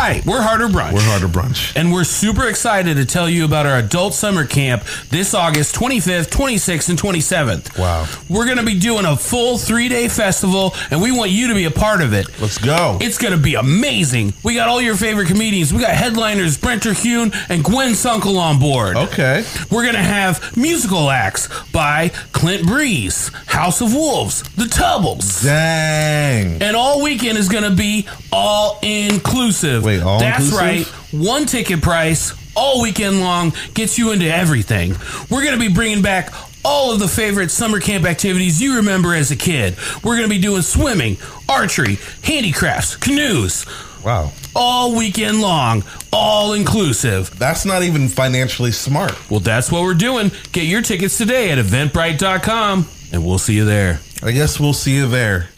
Hi, we're Harder Brunch. We're Harder Brunch. And we're super excited to tell you about our adult summer camp this August 25th, 26th, and 27th. Wow. We're going to be doing a full three day festival, and we want you to be a part of it. Let's go. It's going to be amazing. We got all your favorite comedians. We got headliners Brent Terhune and Gwen Sunkel on board. Okay. We're going to have musical acts by Clint Breeze, House of Wolves, The Tubbles. Dang. And all weekend is going to be all inclusive. Wait, all That's inclusive? right. One ticket price all weekend long gets you into everything. We're going to be bringing back all of the favorite summer camp activities you remember as a kid. We're going to be doing swimming, archery, handicrafts, canoes, Wow. all weekend long, all inclusive. That's not even financially smart. Well, that's what we're doing. Get your tickets today at eventbrite.com, and we'll see you there. I guess we'll see you there.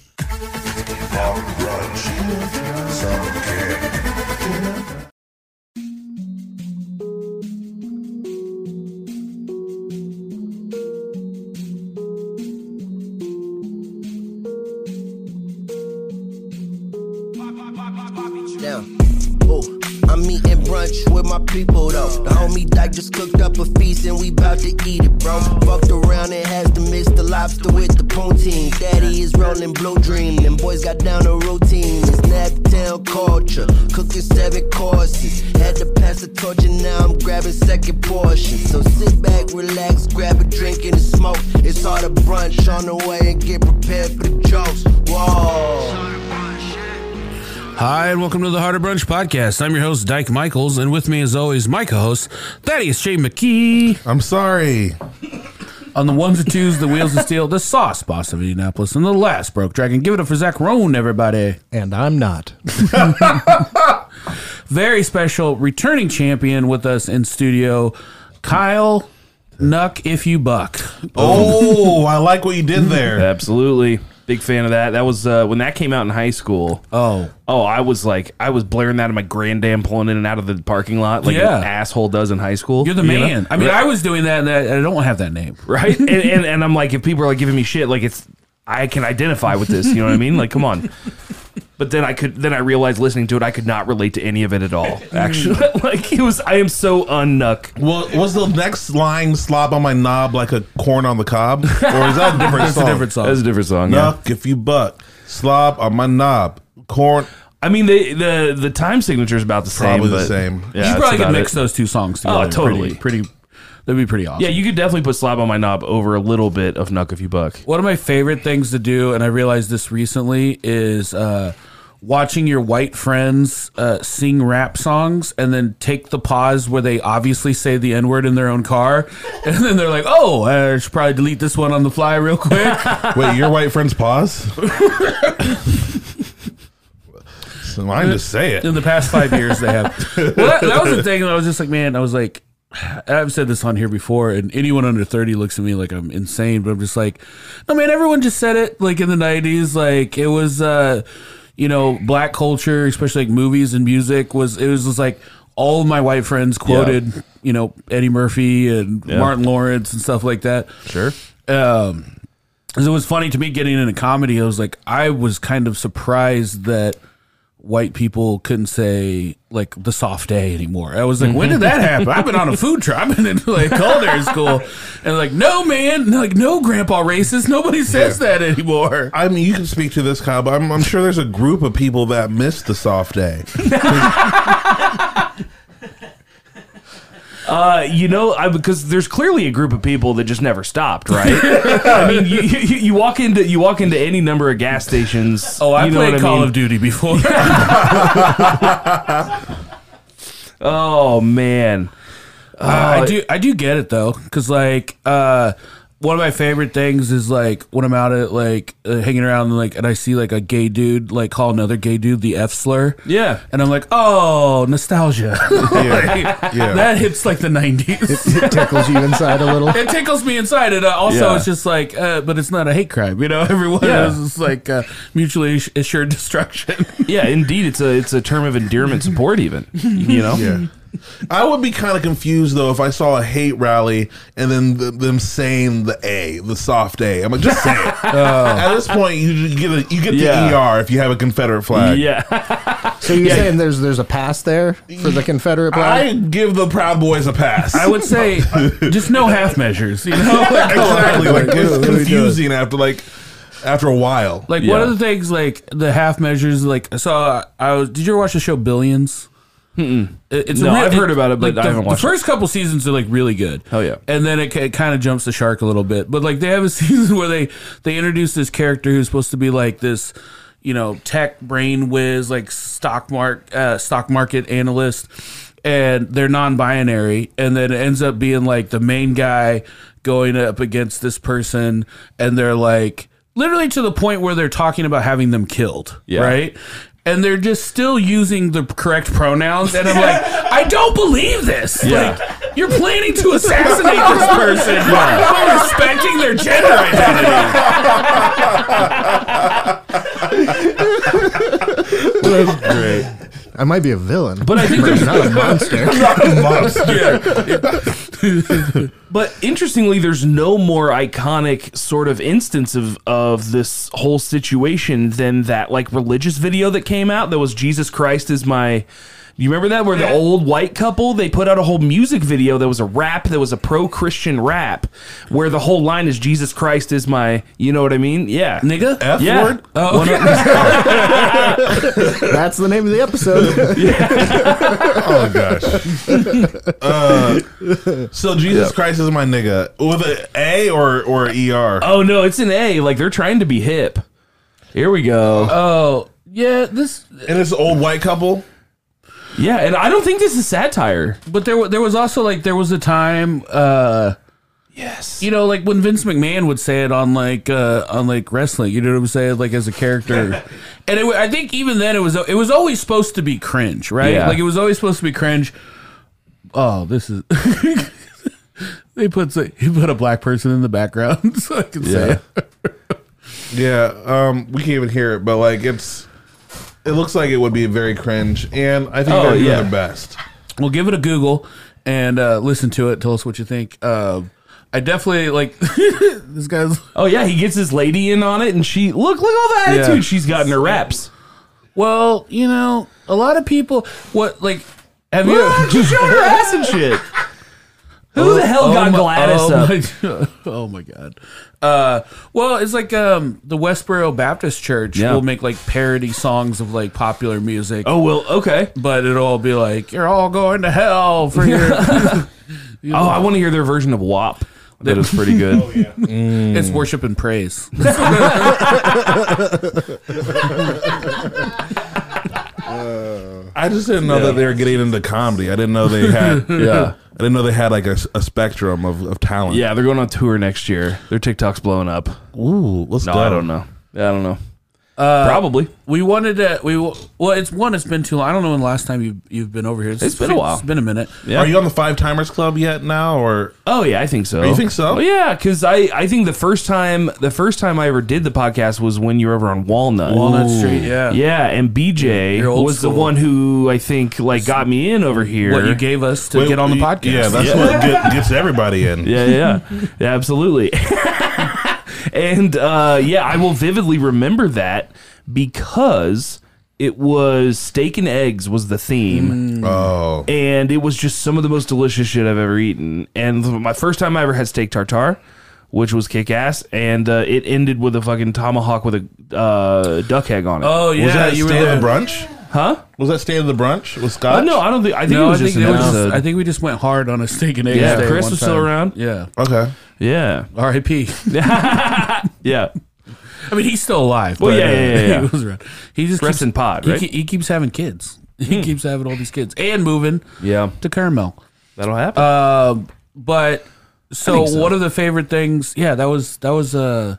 People though. The homie Dyke just cooked up a feast and we bout to eat it, bro. Fucked around and has to mix the lobster with the poutine. Daddy is rolling blue dream. Them boys got down a routine. It's Naptown culture. Cooking seven courses. Had to pass the torch and now I'm grabbing second portion. So sit back, relax, grab a drink and a smoke. It's all the brunch on the way and get prepared for the jokes. Whoa. Hi, and welcome to the Harder Brunch Podcast. I'm your host, Dyke Michaels, and with me, as always, my co host, Thaddaeus J. McKee. I'm sorry. On the ones and twos, the wheels of steel, the sauce boss of Indianapolis, and the last broke dragon. Give it up for Zach Roan, everybody. And I'm not. Very special returning champion with us in studio, Kyle Knuck If You Buck. Oh, I like what you did there. Absolutely. Big fan of that. That was uh, when that came out in high school. Oh, Oh, I was like, I was blaring that in my Grand Am, pulling in and out of the parking lot like Yeah. an asshole does in high school. you're the you know? man. I mean, I was doing that, and I I don't have that name. right? and, and and I'm like, if people are like giving me shit, like it's, I can identify with this. You know what I mean? Like, come on. But then I could, then I realized listening to it, I could not relate to any of it at all. Mm. Actually, like it was, I am so unnuck. Well, was the next line "slob on my knob" like a corn on the cob, or is that a different It's song? a different song. That's a different song. Yeah. Knuck if you buck, slob on my knob, corn. I mean, they, the the time signature is about the same. Probably the but- same. Yeah, you that's probably could mix it. those two songs oh, together. Oh, totally. Pretty, pretty that'd be pretty awesome. Yeah, you could definitely put slab on my knob over a little bit of Knuck if you buck. One of my favorite things to do, and I realized this recently, is uh, watching your white friends uh, sing rap songs and then take the pause where they obviously say the N word in their own car. And then they're like, oh, I should probably delete this one on the fly real quick. Wait, your white friends pause. so mine just say it. in the past five years, they have. Well, that, that was the thing. I was just like, man, I was like, I've said this on here before, and anyone under 30 looks at me like I'm insane, but I'm just like, no, man, everyone just said it like in the 90s. Like it was, uh, you know, black culture, especially like movies and music, was, it was just like, all of my white friends quoted, you know, Eddie Murphy and Martin Lawrence and stuff like that. Sure. Um, it was funny to me getting into comedy. I was like, I was kind of surprised that white people couldn't say like the soft A anymore. I was like, when did mm-hmm. that happen? I've been on a food truck. I've been in like culinary school, and like, no man, like no grandpa racist. Nobody says that anymore. I mean, you can speak to this, Kyle, but I'm, I'm sure there's a group of people that miss the soft day. Uh, you know, I, because there's clearly a group of people that just never stopped, right? I mean, you, you, you walk into you walk into any number of gas stations. Oh, I you know played what Call mean? of Duty before. Oh man, I do I do get it though, because like uh, one of my favorite things is like when I'm out at like uh, hanging around and like and I see like a gay dude like call another gay dude the F slur. Yeah. and I'm like, oh, nostalgia. Like, Yeah. that hits like the '90s. It tickles you inside a little. It tickles me inside, and uh, also Yeah. it's just like, uh, but it's not a hate crime, you know. Everyone Yeah. is just like uh, mutually assured destruction. yeah, indeed, it's a it's a term of endearment support, even. You know, Yeah. I would be kind of confused though if I saw a hate rally and then th them saying the A, the soft A. I'm like, just say it. At this point, you, you get a, you get the ER if you have a Confederate flag. yeah. So you're saying there's there's a pass there for the Confederate flag? I give the Proud Boys a pass. I would say just no half measures. You know, like, exactly. Like What are it's we doing? confusing after like after a while. like Yeah. one of the things, like the half measures. Like so, I, I was. Did you ever watch the show Billions? It- It's No, I've heard about it, but like, I the, haven't watched The first couple seasons are like really good. Oh yeah. And then it, it kind of jumps the shark a little bit. But like they have a season where they they introduce this character who's supposed to be like this, you know, tech brain whiz, like stock mark uh, stock market analyst, and they're non-binary, and then it ends up being like the main guy going up against this person, and they're like literally to the point where they're talking about having them killed, Yeah. right? And they're just still using the correct pronouns, and I'm like, I don't believe this. Yeah. Like, you're planning to assassinate this person while respecting their gender identity. That's great. I might be a villain, But I think there's not a monster. But interestingly, there's no more iconic sort of instance of of this whole situation than that like religious video that came out that was Jesus Christ is my you remember that where the old white couple they put out a whole music video that was a rap that was a pro Christian rap where the whole line is Jesus Christ is my you know what I mean yeah Nigga? F yeah word. Oh, okay. That's the name of the episode. yeah. Oh gosh. Uh, so Jesus Christ is my nigga with an A or or ER. oh no it's an A like they're trying to be hip here we go Oh, yeah, this And it's an old white couple. yeah and I don't think this is satire but there wa- there was also like there was a time uh yes you know like when Vince McMahon would say it on like uh on like wrestling, you know what I'm saying like as a character. and it, wa- I think even then it was it was always supposed to be cringe, right? Yeah. Like it was always supposed to be cringe. Oh, this is They put s- he put a black person in the background so I can say Yeah. it. Yeah, um, we can't even hear it, but like it's, it looks like it would be very cringe, and I think Oh, they're doing yeah. their best. Well, give it a Google and uh, listen to it. Tell us what you think. Uh, I definitely like this guy's. Oh yeah, he gets his lady in on it, and she look look all the attitude Yeah. she's got in her reps. Well, you know, a lot of people. What like have you? Look, she's showing her ass and shit. Who the hell got my- Gladys oh up? My, oh my god. Uh, well, it's like um, the Westboro Baptist Church Yeah. will make like parody songs of like popular music. Oh well, okay. But it'll all be like, "You're all going to hell for your." Oh, I want to hear their version of WAP. That is pretty good. It's worship and praise. I just didn't know that they were getting into comedy. I didn't know they had. Yeah. I didn't know they had like a, a spectrum of, of talent. Yeah, they're going on tour next year. Their TikTok's blowing up. Ooh, let's No, go. I don't know. Yeah, I don't know. Uh, Probably. we wanted to. We well, it's one. It's been too long. I don't know when the last time you you've been over here. It's been a while. It's been a minute. Yeah. Are you on the Five Timers Club yet now, or Oh yeah, I think so. you think so? Oh, yeah, because I, I think the first time the first time I ever did the podcast was when you were over on Walnut. Walnut Street. Yeah. Yeah, and BJ You're old was the school. one who I think like got me in over here. What you gave us to Wait, get on the y- podcast. Yeah, that's what get, gets everybody in. Yeah, yeah, yeah, absolutely. and uh, yeah, I will vividly remember that because it was steak and eggs was the theme, Oh, and it was just some of the most delicious shit I've ever eaten. And my first time I ever had steak tartare. Which was kick ass, and uh, it ended with a fucking tomahawk with a uh, duck egg on it. Oh yeah, was that you were State there. of the Brunch? huh? Was that State of the Brunch with Scott? Uh, no, I don't think. I think No, it I was think just they an were just- episode. I think we just went hard on a steak and eggs. Yeah, day Chris one was still time. around. Yeah. Okay. yeah, R.I.P. yeah. I mean, he's still alive. Well, but, yeah, uh, yeah, yeah, yeah. he was around. He just Rest keeps, in pod, he, right? ke- he keeps having kids. He keeps having all these kids and moving Yeah, to Carmel. that'll happen. Um, but so, so. one of the favorite things? Yeah, that was that was uh,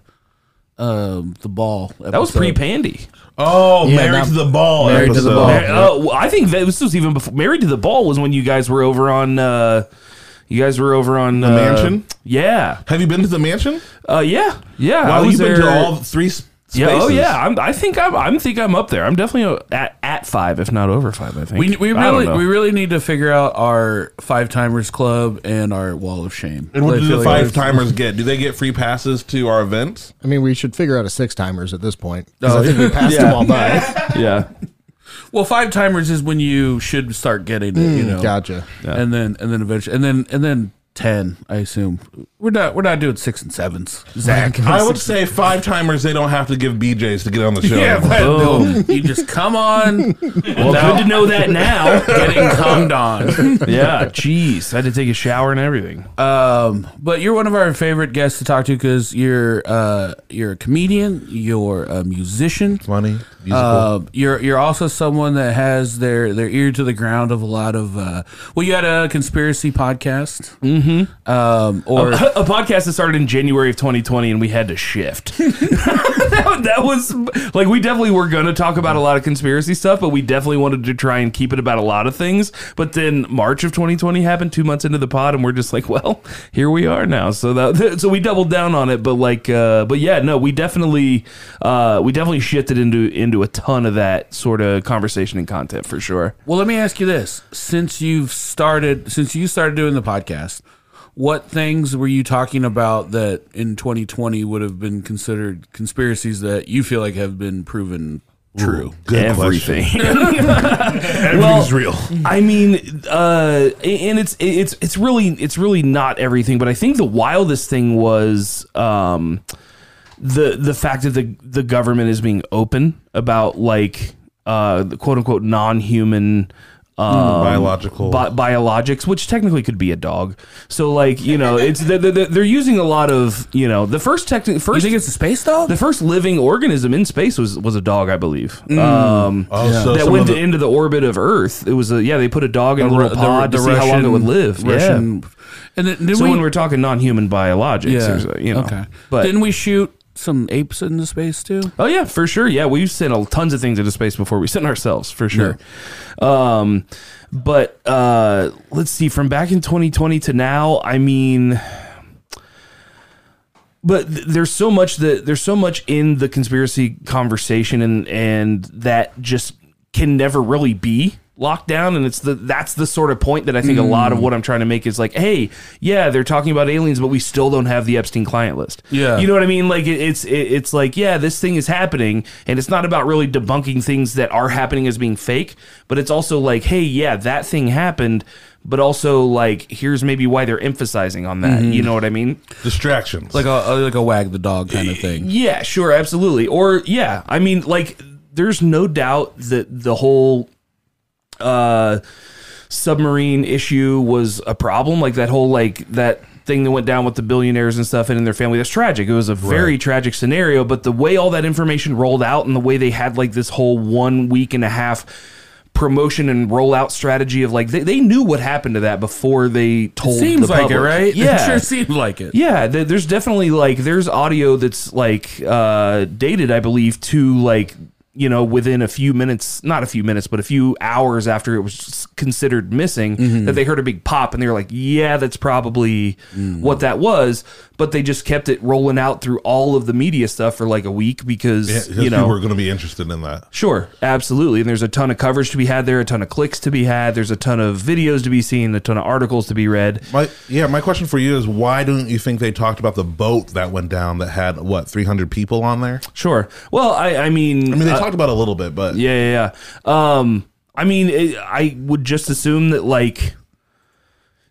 um, the ball. that was pre Pandy. Oh, Yeah, Married now- to the Ball. Married to the episode. Ball. Uh, well, I think that this was even before Married to the Ball was when you guys were over on. Uh, you guys were over on the mansion? Yeah, Have you been to the mansion? uh, yeah, yeah. I was you've there. been to all three Yeah. Oh yeah. I'm, I think I'm. I think I'm up there. I'm definitely at, at five, if not over five. I think. We, we I don't really know. we really need to figure out our five timers club and our wall of shame. And what I do feel the like five timers get? Do they get free passes to our events? I mean, we should figure out a six timers at this point. 'cause Oh, I think we passed yeah. them all by. yeah. Well, five timers is when you should start getting it. You mm, know, Gotcha. and then and then eventually and then and then ten. I assume we're not we're not doing six and sevens. Zach, I would say five timers. They don't have to give BJ's to get on the show. yeah, but no, you just come on, Well, good to know that now. getting cummed on. yeah. Jeez, I had to take a shower and everything. Um, but you're one of our favorite guests to talk to because you're uh you're a comedian, you're a musician. funny. Musical. Uh, you're you're also someone that has their their ear to the ground of a lot of uh, well, you had a conspiracy podcast, mm-hmm. Um, or a podcast that started in January of 2020, and we had to shift. that, that was like we definitely were going to talk about a lot of conspiracy stuff, but we definitely wanted to try and keep it about a lot of things. But then March of 2020 happened, two months into the pod, and we're just like, well, here we are now. So that so we doubled down on it. But like, uh, but yeah, no, we definitely uh, we definitely shifted into into a ton of that sort of conversation and content for sure. well, let me ask you this: since you've started, since you started doing the podcast. What things were you talking about that in 2020 would have been considered conspiracies that you feel like have been proven true? Good Everything. Everything's real. I mean, uh, and it's it's it's really it's really not everything, but I think the wildest thing was um, the the fact that the the government is being open about like uh, the quote unquote non human. Um, Biological. bi- biologics, which technically could be a dog. So, like you know, it's they're, they're, they're using a lot of you know the first techni- You first think it's a space dog? the first living organism in space was was a dog, I believe. Um, Oh, so that went the- into the orbit of Earth. It was a yeah. They put a dog in a little pod to see how long it would live. Russian, and then. So we, when we're talking non-human biologics, yeah, a, you know, okay. but didn't we shoot some apes into space too? oh yeah, for sure. Yeah, we've sent a, tons of things into space before we sent ourselves for sure. Um, but uh, let's see, from back in 2020 to now, I mean. but th- there's so much that there's so much in the conspiracy conversation and and that just can never really be locked down and it's the that's the sort of point that I think a lot of mm. what I'm trying to make is like hey yeah they're talking about aliens but we still don't have the Epstein client list Yeah. you know what I mean like it, it's it, it's like yeah this thing is happening and it's not about really debunking things that are happening as being fake but it's also like hey yeah that thing happened but also like here's maybe why they're emphasizing on that you mm-hmm. know what I mean Distractions. Like a uh, like a wag the dog kind of thing. yeah, sure, absolutely. Or yeah, I mean, like, there's no doubt that the whole uh, submarine issue was a problem. Like that whole like that thing that went down with the billionaires and stuff and in their family. That's tragic. It was a very tragic scenario. But the way all that information rolled out and the way they had like this whole one week and a half promotion and rollout strategy of like they, they knew what happened to that before they told Seems the like public. it, right? Yeah, it sure seemed like it. yeah, th- there's definitely like there's audio that's like uh dated, I believe, to like you know within a few minutes, not a few minutes, but a few hours after it was considered missing, that they heard a big pop and they were like, yeah, that's probably what that was. But they just kept it rolling out through all of the media stuff for like a week because Yeah, you know are going to be interested in that. Sure, absolutely. And there's a ton of coverage to be had there, a ton of clicks to be had. There's a ton of videos to be seen, a ton of articles to be read. My yeah, my question for you is why don't you think they talked about the boat that went down that had what three hundred people on there? Sure. Well, I, I mean, I mean, they uh, talked about a little bit, but Yeah, yeah, yeah. Um, I mean, it, I would just assume that, like,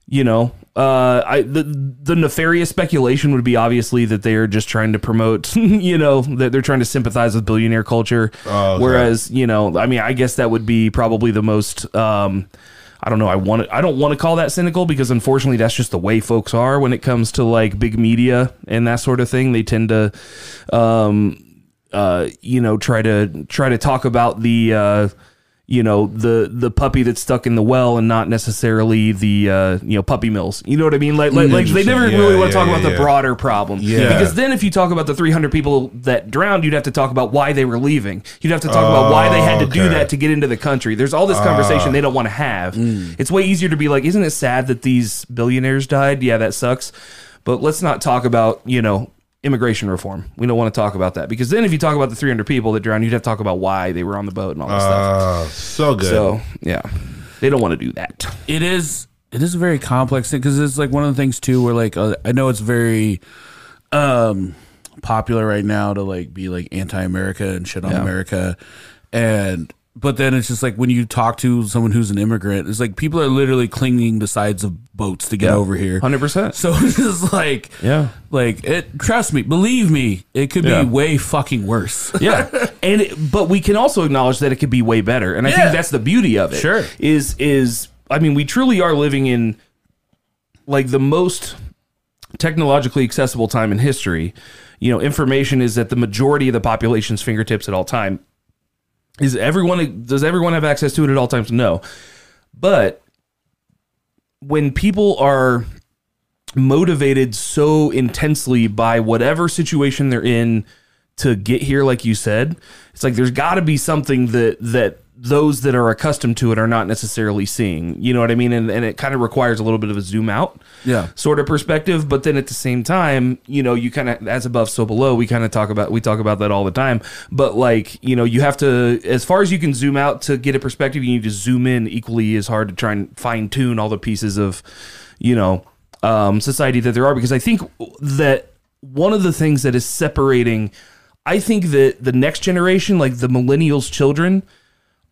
you know, uh, I the the nefarious speculation would be obviously that they are just trying to promote, you know, that they're trying to sympathize with billionaire culture. Oh, okay. Whereas, you know, I mean, I guess that would be probably the most. Um, I don't know. I want to, I don't want to call that cynical because unfortunately that's just the way folks are when it comes to like big media and that sort of thing. They tend to, um, uh, you know, try to try to talk about the, uh, you know, the the puppy that's stuck in the well and not necessarily the, uh, you know, puppy mills. You know what I mean? Like, like, like they never Interesting. really want to talk yeah, about the broader problem. Yeah. Because then if you talk about the 300 people that drowned, you'd have to talk about why they were leaving. You'd have to talk about why they had to do that to get into the country. There's all this conversation they don't want to have. It's way easier to be like, isn't it sad that these billionaires died? Yeah, that sucks. But let's not talk about, you know, immigration reform. We don't want to talk about that because then if you talk about the 300 people that drowned, you'd have to talk about why they were on the boat and all this stuff. Uh, so good. So yeah, they don't want to do that. it is it is a very complex thing because it's like one of the things too where like uh, I know it's very um popular right now to like be like anti-America and shit on Yeah. America and but then it's just like when you talk to someone who's an immigrant it's like people are literally clinging to sides of boats to get Yeah. over here 100%. so it's just like Yeah. like it trust me believe me it could Yeah. be way fucking worse yeah and it, but we can also acknowledge that it could be way better and i Yeah. think that's the beauty of it Sure. is is i mean we truly are living in like the most technologically accessible time in history you know information is at the majority of the population's fingertips at all time is everyone does everyone have access to it at all times? No. But when people are motivated so intensely by whatever situation they're in to get here like you said it's like there's got to be something that that those that are accustomed to it are not necessarily seeing you know what i mean? And, and it kind of requires a little bit of a zoom out Yeah. sort of perspective but then at the same time you know you kind of as above so below we kind of talk about we talk about that all the time. But like you know you have to as far as you can zoom out to get a perspective you need to zoom in equally as hard to try and fine tune all the pieces of you know um, society that there are. Because i think that one of the things that is separating i think that the next generation like the millennials children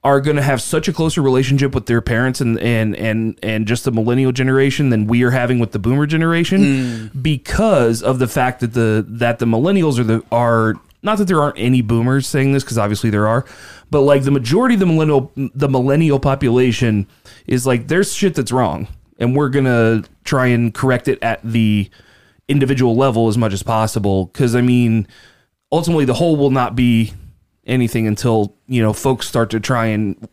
are going to have such a closer relationship with their parents and and and and just the millennial generation than we are having with the boomer generation mm. because of the fact that the that the millennials are the are not that there aren't any boomers saying this because obviously there are but like the majority of the millennial the millennial population is like there's shit that's wrong and we're going to try and correct it at the individual level as much as possible because i mean ultimately the whole will not be anything until you know folks start to try and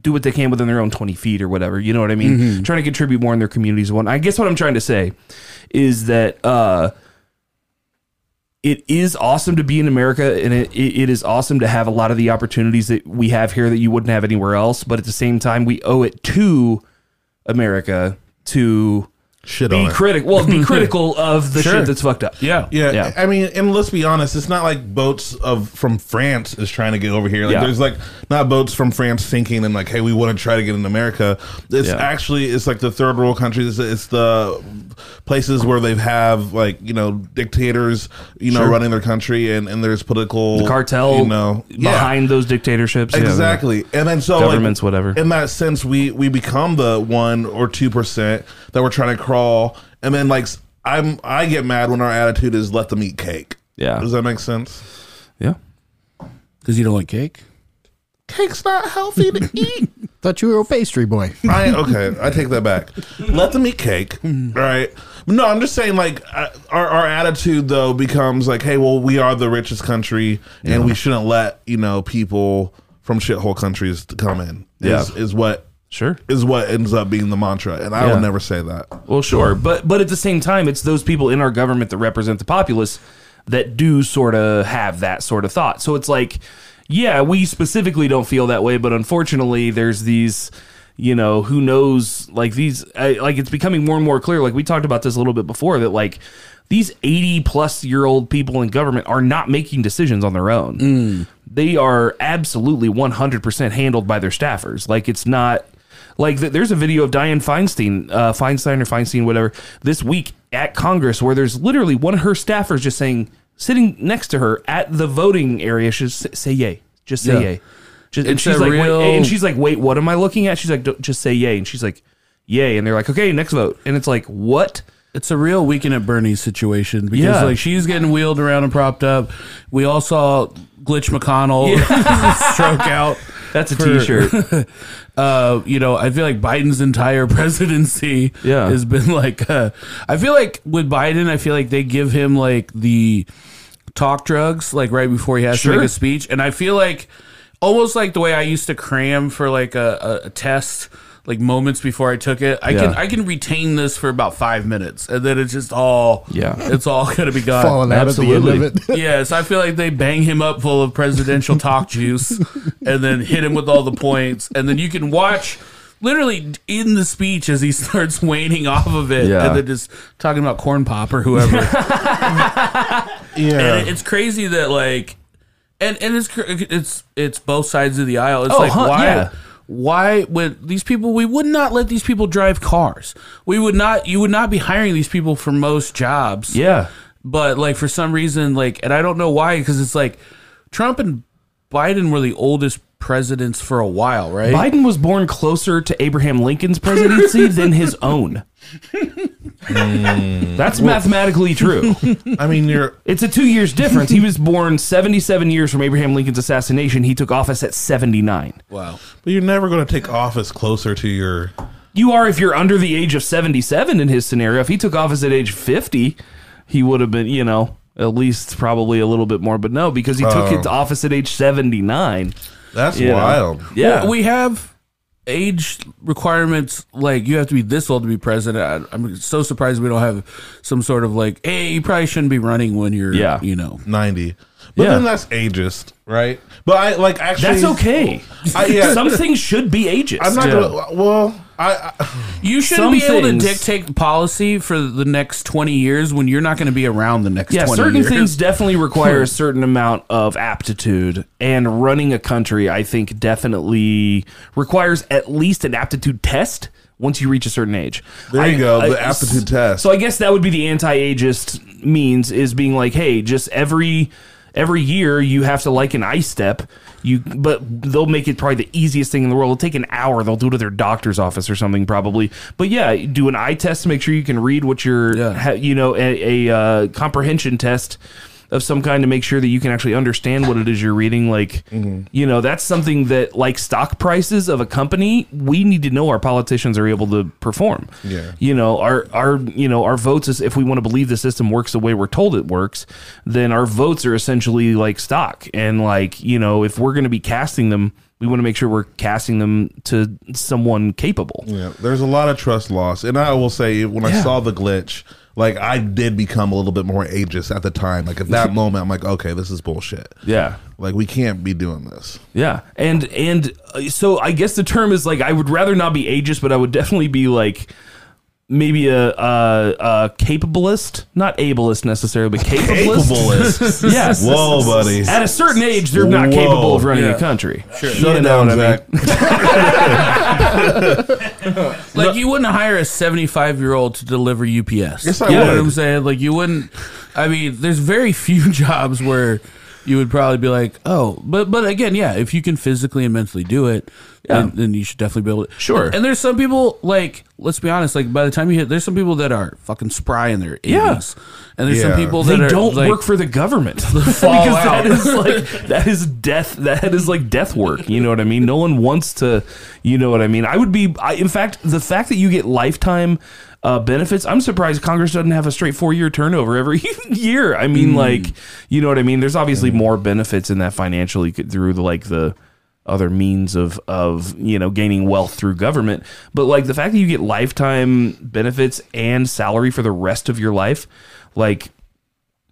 do what they can within their own 20 feet or whatever you know what i mean trying to contribute more in their communities one i guess what i'm trying to say is that uh it is awesome to be in America, and it it is awesome to have a lot of the opportunities that we have here that you wouldn't have anywhere else. But at the same time, we owe it to America to Shit be on it. critical. Well, be critical of the Sure. shit that's fucked up. yeah Yeah, Yeah. I mean, and let's be honest, it's not like boats of from France is trying to get over here. Like, Yeah. there's like not boats from France sinking and like, hey, we want to try to get in America. It's Yeah. actually it's like the third world countries. It's, it's the places where they have like you know dictators, you know, Sure. running their country, and and there's political Cartel, you know, yeah. behind those dictatorships. Yeah. Exactly, and then so like, Governments, whatever. In that sense, we we become the one or two percent that we're trying to crawl, and then like s- I'm I get mad when our attitude is let them eat cake. Yeah. does that make sense? Yeah. because you don't like cake Cake's not healthy to eat. Thought you were a pastry boy. I okay, I take that back. Let them eat cake, all right? No, I'm just saying like uh, our our attitude though becomes like, hey, well, we are the richest country, and we shouldn't let you know people from shithole countries to come in. Is, Yeah. is what Sure. is what ends up being the mantra, and I Yeah. will never say that. Well, sure, but but at the same time, it's those people in our government that represent the populace that do sort of have that sort of thought. So it's like, yeah, we specifically don't feel that way, but unfortunately, there's these, you know, who knows, like these, I, like it's becoming more and more clear. Like we talked about this a little bit before that, like these 80 plus year old people in government are not making decisions on their own. Mm. They are absolutely 100% handled by their staffers. Like it's not like th- there's a video of Diane Feinstein, uh, Feinstein or Feinstein, whatever, this week at Congress where there's literally one of her staffers just saying, sitting next to her at the voting area, she's say yay, just say Yeah. yay. Just, and It's she's a like, real- wait, and she's like, wait, what am I looking at? She's like, "Don't- just say yay, and she's like, yay, and they're like, okay, next vote, and it's like, what? It's a real weekend at Bernie's situation because Yeah. like she's getting wheeled around and propped up. We all saw Glitch McConnell stroke out. That's a for- t-shirt. Uh, you know, I feel like Biden's entire presidency Yeah. has been like. Uh, I feel like with Biden, I feel like they give him like the talk drugs like right before he has to make a speech, and I feel like almost like the way I used to cram for like a, a, a test. Like moments before I took it, I can I can retain this for about five minutes, and then it's just all Yeah. it's all gonna be gone. Falling out at the end of absolutely. it. Yes, I feel like they bang him up full of presidential talk juice and then hit him with all the points. And then you can watch literally in the speech as he starts waning off of it Yeah. and then just talking about corn pop or whoever. Yeah. and it's crazy that like, and and it's it's it's both sides of the aisle. It's Oh, like huh, why. yeah. Why would these people? We would not let these people drive cars. We would not. You would not be hiring these people for most jobs. Yeah. But like for some reason, like, and I don't know why, because it's like Trump and Biden were the oldest presidents for a while, right? Biden was born closer to Abraham Lincoln's presidency than his own. Mm. That's mathematically true. I mean, you're It's a two years difference. He was born 77 years from Abraham Lincoln's assassination. He took office at 79. wow. but you're never going to take office closer to your. You are if you're under the age of 77 in his scenario. If he took office at age 50, he would have been, you know, at least probably a little bit more. But no, because he took Oh. his office at age 79. That's you know. wild. Yeah. Well, we have age requirements like you have to be this old to be president. I, I'm so surprised we don't have some sort of like, hey, you probably shouldn't be running when you're, Yeah. you know. 90. But Yeah. then that's ageist, right? But I like actually. That's okay. I, yeah, Some things should be ageist. I'm not Yeah. gonna. Well, I, I You shouldn't Some be able things- to dictate policy for the next 20 years when you're not going to be around the next yeah, 20 certain years. things definitely require a certain amount of aptitude, and running a country, I think, definitely requires at least an aptitude test once you reach a certain age. there I- you go. I- the aptitude test. So I guess that would be the anti-ageist means is being like, hey, just every every year you have to like an ice step. You, but they'll make it probably the easiest thing in the world. It'll take an hour. They'll do it at their doctor's office or something probably. But yeah, do an eye test to make sure you can read what you're, Yeah. ha, you know, a, a uh, comprehension test of some kind to make sure that you can actually understand what it is you're reading. Like, mm-hmm. you know, that's something that, like stock prices of a company, we need to know our politicians are able to perform. Yeah. You know, our our you know our votes is if we want to believe the system works the way we're told it works, then our votes are essentially like stock. And like you know, if we're going to be casting them, we want to make sure we're casting them to someone capable. Yeah, there's a lot of trust loss, and I will say when I saw the glitch, like I did become a little bit more ageist at the time. Like at that moment, I'm like, okay, this is bullshit. Yeah. Like we can't be doing this. Yeah, and and uh, so I guess the term is like I would rather not be ageist, but I would definitely be like maybe a a, a capablist, not ableist necessarily, but capablist. Capablist. yes. Whoa, buddy. At a certain age, they're not Whoa. capable of running Yeah. a country. Sure. Shut it down, Zach. Like you wouldn't hire a 75 year old to deliver UPS. Yes, I you know would. what I'm saying? Like you wouldn't. I mean, there's very few jobs where you would probably be like, oh, but but again, yeah, if you can physically and mentally do it, then, then you should definitely be able to. Sure. And, there's some people like, let's be honest, like by the time you hit, there's some people that are fucking spry in their 80s. Yeah. And there's some people that They are don't like, work for the government because out. that is like that is death. That is like death work. You know what I mean? No one wants to. You know what I mean? I would be. I, in fact, the fact that you get lifetime uh, benefits, I'm surprised Congress doesn't have a straight four year turnover every year. I mean, like, you know what I mean? There's obviously more benefits in that financially through the like the other means of of you know gaining wealth through government but like the fact that you get lifetime benefits and salary for the rest of your life like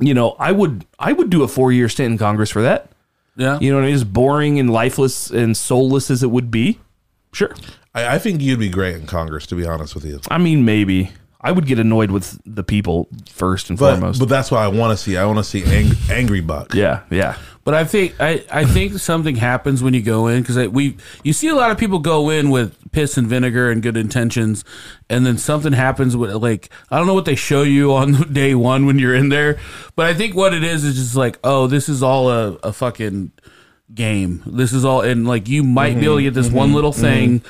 you know i would i would do a four year stint in congress for that yeah. you know what I mean? as boring and lifeless and soulless as it would be sure I, I think you'd be great in Congress, to be honest with you. i mean maybe i would get annoyed with the people first and But foremost but that's what I want to see. I want to see ang- angry buck. yeah yeah But I think I, I think something happens when you go in because we you see a lot of people go in with piss and vinegar and good intentions, and then something happens with like I don't know what they show you on day one when you're in there, but I think what it is is just like oh this is all a, a fucking game. This is all and like you might be able to get this one little thing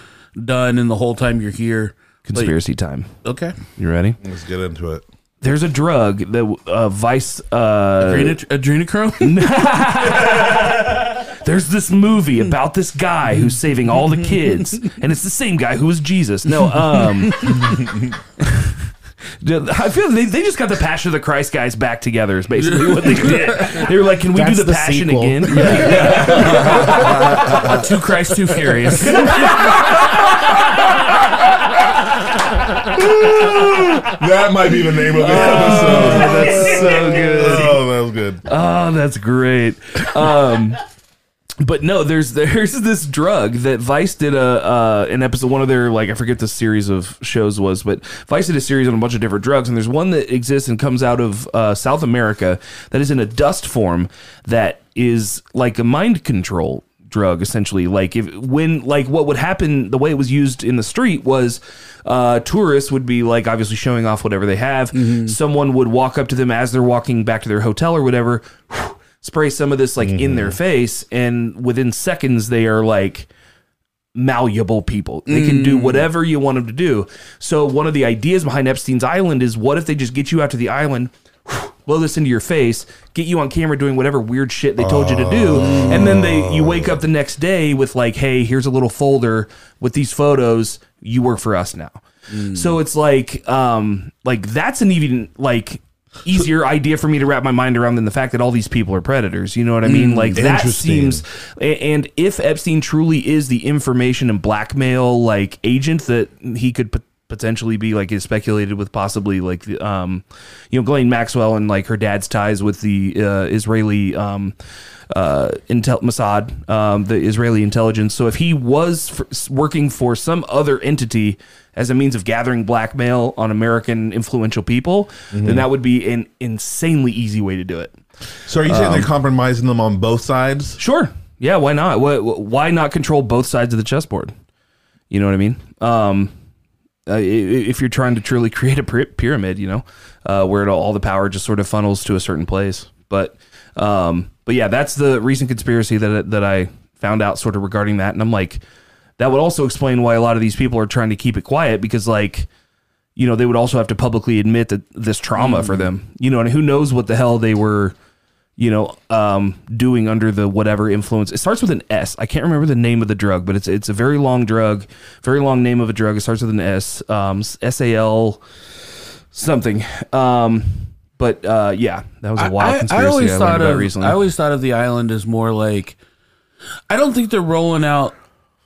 done, in the whole time you're here. conspiracy time okay, you ready Let's get into it. there's a drug that uh, vice uh Adrena- adrenochrome. there's this movie about this guy who's saving all the kids, and it's the same guy who was Jesus. No, um, I feel they, they just got the Passion of the Christ guys back together. Is basically what they did. They were like, "Can we That's do the, the Passion sequel. again?" too Christ, too furious. That might be the name of the episode. That's so good. Oh, that was good. Oh, that's great. Um, but no, there's there's this drug that Vice did a uh, an episode. One of their like I forget the series of shows was, but Vice did a series on a bunch of different drugs, and there's one that exists and comes out of uh, South America that is in a dust form that is like a mind control drug essentially like if when like what would happen the way it was used in the street was uh tourists would be like obviously showing off whatever they have someone would walk up to them as they're walking back to their hotel or whatever spray some of this like in their mm-hmm. face and within seconds they are like malleable people. They can do mm. whatever you want them to do. So one of the ideas behind epstein's island is what if they just get you out to the island blow this into your face get you on camera doing whatever weird shit they told you to do and then they you wake up the next day with like hey here's a little folder with these photos. You work for us now. Mm. So it's like um like that's an even like easier idea for me to wrap my mind around than the fact that all these people are predators. You know what I mean? Like that seems. And if Epstein truly is the information and blackmail like agent that he could pot- potentially be, like is speculated with possibly like the, um, you know, Ghislaine Maxwell and like her dad's ties with the uh, Israeli um. Uh, Intel Mossad, um, the Israeli intelligence. So if he was f working for some other entity as a means of gathering blackmail on American influential people, then that would be an insanely easy way to do it. So are you saying they're compromising them on both sides? Sure. Yeah. Why not? Why, why not control both sides of the chessboard? You know what I mean? Um, uh, if you're trying to truly create a pyramid, you know, uh, where all the power just sort of funnels to a certain place. But, um, but yeah, that's the recent conspiracy that that I found out sort of regarding that, and I'm like, that would also explain why a lot of these people are trying to keep it quiet because like you know they would also have to publicly admit that this trauma for them. You know and who knows what the hell they were you know um doing under the whatever influence. It starts with an s. I can't remember the name of the drug but it's it's a very long drug very long name of a drug. It starts with an s um sal something. Um but uh yeah that was a wild I, conspiracy I always learned thought of recently. I always thought of the island as more like I don't think they're rolling out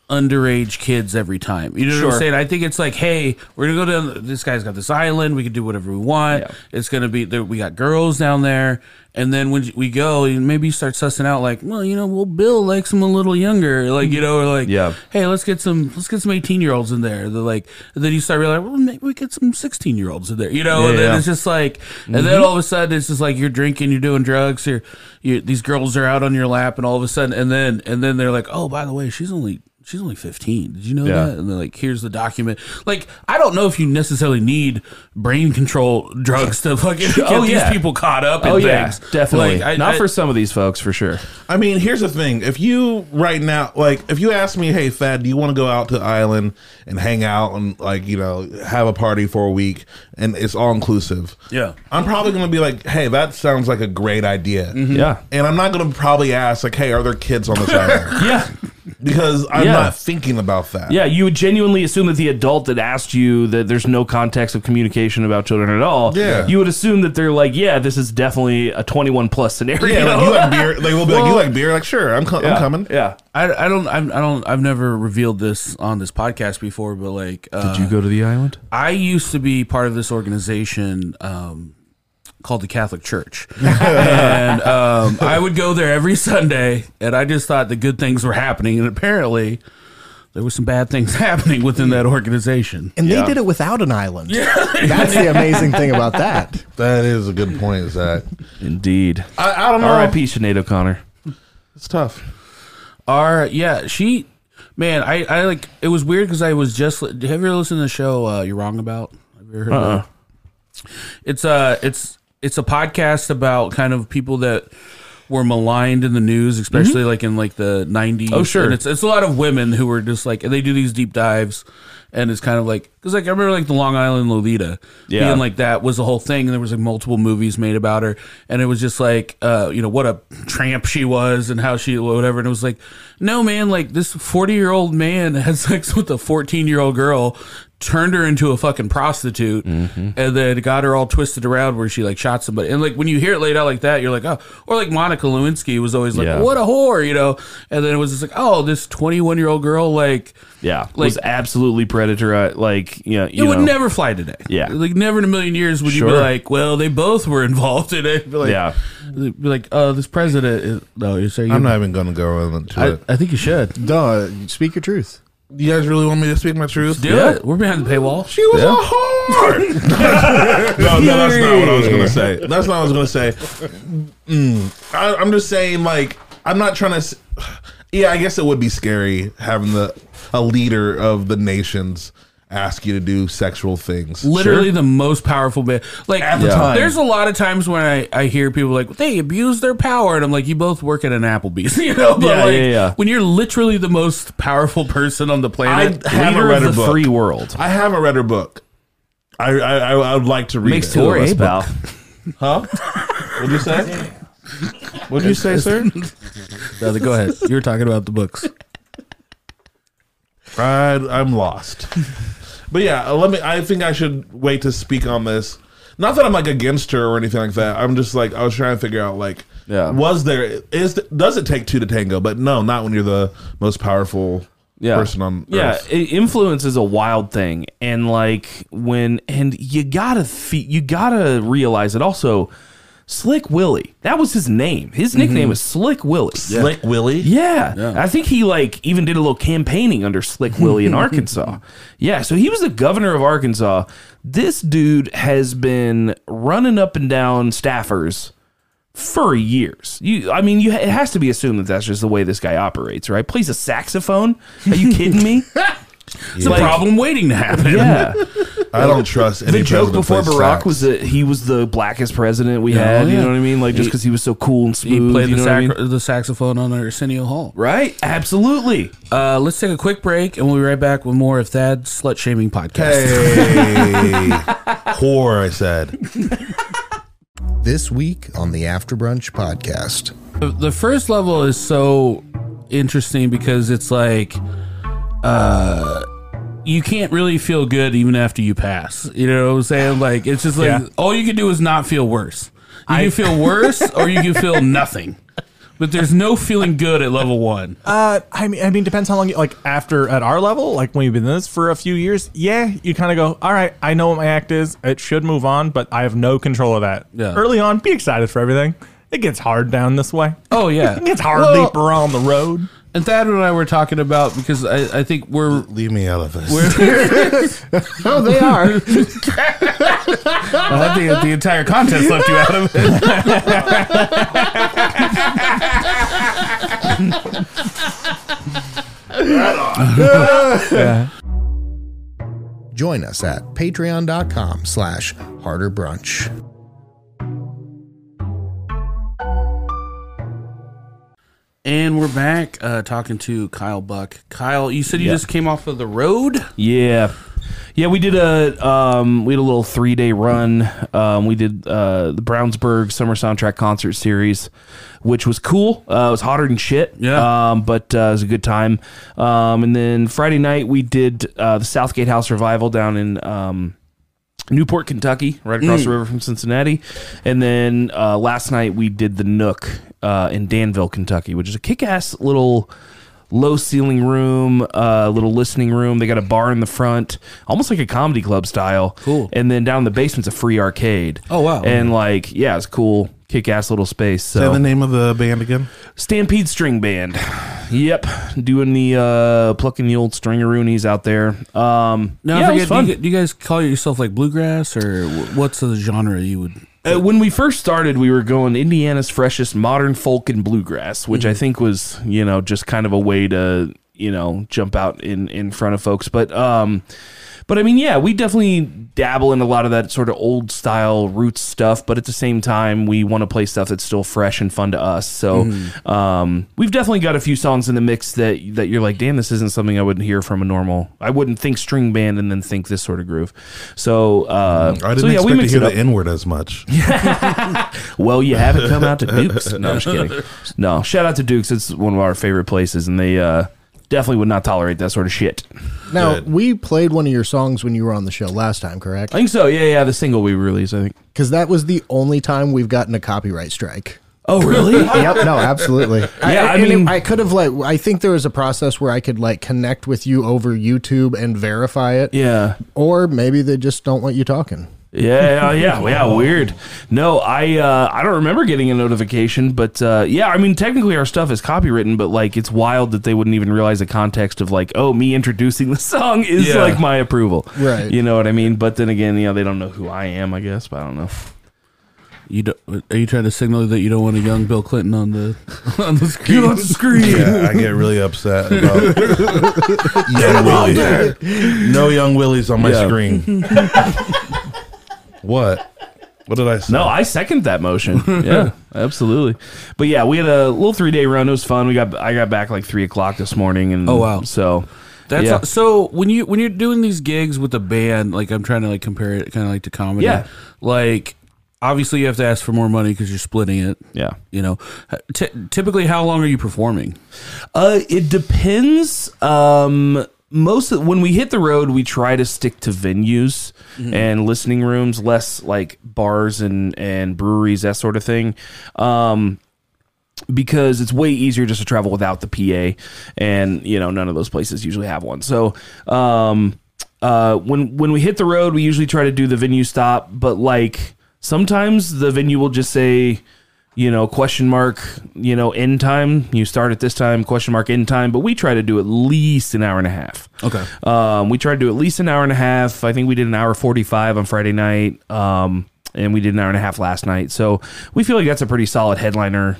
underage kids every time. You know what I'm saying? I think it's like, hey, we're gonna go down. This guy's got this island. We can do whatever we want. Yeah. It's gonna be there. We got girls down there, and then when we go, maybe you start sussing out like, well, you know, well, Bill likes them a little younger, like you know, or like, Yeah. hey, let's get some, let's get some 18 year olds in there. They're like, and then you start realizing, well, maybe we get some 16 year olds in there, you know, Yeah, and then yeah. it's just like, and then mm-hmm. all of a sudden it's just like you're drinking, you're doing drugs, you're, you these girls are out on your lap, and all of a sudden, and then and then they're like, oh, by the way, she's only she's only 15. Did you know Yeah. that? And they're like, here's the document. Like, I don't know if you necessarily need brain control drugs to fucking oh, get Oh, these yeah. people caught up in oh yeah things. definitely Like, I- not I- for some of these folks for sure I mean, here's the thing. If you right now, like, if you ask me, hey, Thad, do you want to go out to the island and hang out and, like, you know, have a party for a week and it's all inclusive? Yeah. I'm probably going to be like, hey, that sounds like a great idea. yeah And I'm not going to probably ask, like, hey, are there kids on this island? yeah Because I'm Yeah. not thinking about that. Yeah, you would genuinely assume that the adult that asked you that there's no context of communication about children at all. Yeah. You would assume that they're like, yeah, this is definitely a 21 plus scenario. Yeah, like, you like beer? They will be like, you like beer? Like, sure, I'm, co- yeah. I'm coming. Yeah. I, I don't I'm, I don't I've never revealed this on this podcast before, but like uh, Did you go to the island? I used to be part of this organization um, called the Catholic Church, and um, I would go there every Sunday, and I just thought the good things were happening, and apparently there were some bad things happening within that organization. And Yeah. they did it without an island. That's the amazing thing about that. That is a good point, is that? Indeed. I, I don't know. R.I.P. Sinead O'Connor. It's tough. Our yeah, she man, I I like it was weird because I was just. Have you ever listened to the show uh, You're Wrong About? Have you ever heard it? It's uh it's it's a podcast about kind of people that were maligned in the news, especially like in like the nineties. Oh, sure. And it's it's a lot of women who were just like and they do these deep dives and it's kind of like because like I remember like the Long Island Lolita, Yeah. being like that was the whole thing, and there was like multiple movies made about her, and it was just like uh you know what a tramp she was and how she whatever, and it was like no man like this forty year old man had sex with a fourteen year old girl turned her into a fucking prostitute and then got her all twisted around where she like shot somebody. And like when you hear it laid out like that, you're like, oh, or like Monica Lewinsky was always like, Yeah. what a whore, you know? And then it was just like, oh, this 21 year old girl, like, Yeah, Like- was absolutely predator. uh, Like you know, it you would know, never fly today. Yeah. Like never in a million years would you be like, well, they both were involved in it. Be like, Yeah. Be like, uh, this president is, no, you're saying I'm not even going to go into I, it. I think you should. No, speak your truth. You guys really want me to speak my truth? Do it. We're behind the paywall. She was a whore. no, no, that's not what I was gonna say. That's not what I was gonna say. Mm. I, I'm just saying, like, I'm not trying to. Yeah, I guess it would be scary having the a leader of the nations ask you to do sexual things. literally the most powerful man. Like At the time. there's a lot of times when I, I hear people like they abuse their power, and I'm like, you both work at an Applebee's, you know? But Yeah, like, yeah, yeah. when you're literally the most powerful person on the planet, I haven't leader read of her the book. free world. I haven't read her book. I I, I, I would like to read Makes it. two of Or us, a pal. Huh? What'd you say? What'd you say, sir? No, go ahead. You were talking about the books. I, I'm lost. But yeah, uh, let me. I think I should wait to speak on this. Not that I'm like against her or anything like that. I'm just like I was trying to figure out like, Yeah. was there is does it take two to tango? But no, not when you're the most powerful yeah. person on yeah earth. i- influence is a wild thing and like when and you gotta fe- you gotta realize it also slick willie that was his name his mm-hmm. nickname is slick willie Slick Willie. yeah. I think he like even did a little campaigning under Slick Willie in Arkansas. Yeah, so he was the governor of Arkansas. This dude has been running up and down staffers for years. You, I mean, you it has to be assumed that that's just the way this guy operates, right? Plays a saxophone. Are you kidding me? It's a problem waiting to happen. yeah. I don't trust any The joke president before plays Barack sax. was that he was the blackest president we Yeah, had. oh, You yeah. know what I mean? Like just because he was so cool and He smooth. played you the, know what I sac- mean? the saxophone on Arsenio Hall. Right? Absolutely. Uh, let's take a quick break, and we'll be right back with more of Thad's slut shaming podcast. Hey, whore! I said. This week on the After Brunch podcast. The, the first level is so interesting because it's like uh you can't really feel good even after you pass. You know what I'm saying? Like it's just like Yeah. all you can do is not feel worse. You can feel worse or you can feel nothing. But there's no feeling good at level one. Uh, I mean, I mean, depends how long. You, like after at our level, like when you've been in this for a few years, yeah, you kind of go, all right, I know what my act is. It should move on, but I have no control of that. Yeah. Early on, be excited for everything. It gets hard down this way. Oh yeah. It gets hard Well, deeper on the road. And Thad and I were talking about because I, I think we're Leave me out of this. Oh, they are. I think the entire contest left you out of it. Join us at patreon.com slash harder And we're back uh, talking to Kyle Buck. Kyle, you said you Yeah. just came off of the road. Yeah. Yeah, we did a um, we had a little three day run. Um, we did uh, the Brownsburg Summer Soundtrack Concert Series, which was cool. Uh, it was hotter than shit. Yeah. Um, but uh, it was a good time. Um, and then Friday night we did uh, the Southgate House Revival down in um, Newport, Kentucky, right across the river from Cincinnati. And then uh, last night we did the Nook uh, in Danville, Kentucky, which is a kick ass little low ceiling room, uh, little listening room. They got a bar in the front, almost like a comedy club style. Cool. And then down in the basement's a free arcade. Oh, wow. And like, yeah, it's cool. Kick ass little space. Say So the name of the band again. Stampede String Band. Yep, doing the uh, plucking the old stringaroonies out there. Um, Now, yeah, I it was forget, fun. do, you, do you guys call yourself like bluegrass or what's the genre you would? Uh, when we first started, we were going Indiana's freshest modern folk and bluegrass, which I think was, you know, just kind of a way to, you know, jump out in in front of folks. But um but I mean, yeah, we definitely dabble in a lot of that sort of old style roots stuff, but at the same time, we want to play stuff that's still fresh and fun to us. So, um, we've definitely got a few songs in the mix that that you're like, damn, this isn't something I would hear from a normal. I wouldn't think string band and then think this sort of groove. So, uh, I didn't so yeah, expect we to hear the N word as much. Well, you haven't come out to Duke's. No, I'm just kidding. No, shout out to Duke's. It's one of our favorite places, and they uh, definitely would not tolerate that sort of shit. Now Good. we played one of your songs when you were on the show last time, correct? I think so. Yeah, yeah. The single we released, I think. Because that was the only time we've gotten a copyright strike. Oh, really? yep. No, absolutely. Yeah, I and it- mean- I could have like, I think there was a process where I could like connect with you over YouTube and verify it. yeah. Or maybe they just don't want you talking. Yeah, yeah, yeah, weird. No, I uh, I don't remember getting a notification, but uh, yeah, I mean, technically our stuff is copywritten, but like it's wild that they wouldn't even realize the context of like, oh, me introducing the song is Yeah. like my approval, Right. You know what I mean? But then again, you know, they don't know who I am, I guess, but I don't know. You don't, are you trying to signal that you don't want a young Bill Clinton on the on the screen? on the screen. Yeah, I get really upset about young Willie. No young Willies on my Yeah. screen. What? What did I say? No, I second that motion. Yeah, absolutely. But yeah, we had a little three day run. It was fun. We got I got back like three o'clock this morning, and Oh, wow. So That's Yeah. so when you when you're doing these gigs with a band, like I'm trying to like compare it kind of like to comedy. Yeah. Like obviously you have to ask for more money because you're splitting it. yeah. You know, Ty typically how long are you performing? Uh, it depends. Um, most of, when we hit the road, we try to stick to venues and listening rooms, less like bars and and breweries, that sort of thing. Um, because it's way easier just to travel without the PA, and you know none of those places usually have one. So, um, uh, when when we hit the road, we usually try to do the venue stop, but like sometimes the venue will just say, you know, question mark, you know, end time. You start at this time, question mark, end time. But we try to do at least an hour and a half. Okay. Um, we try to do at least an hour and a half. I think we did an hour 45 on Friday night. Um, and we did an hour and a half last night. So we feel like that's a pretty solid headliner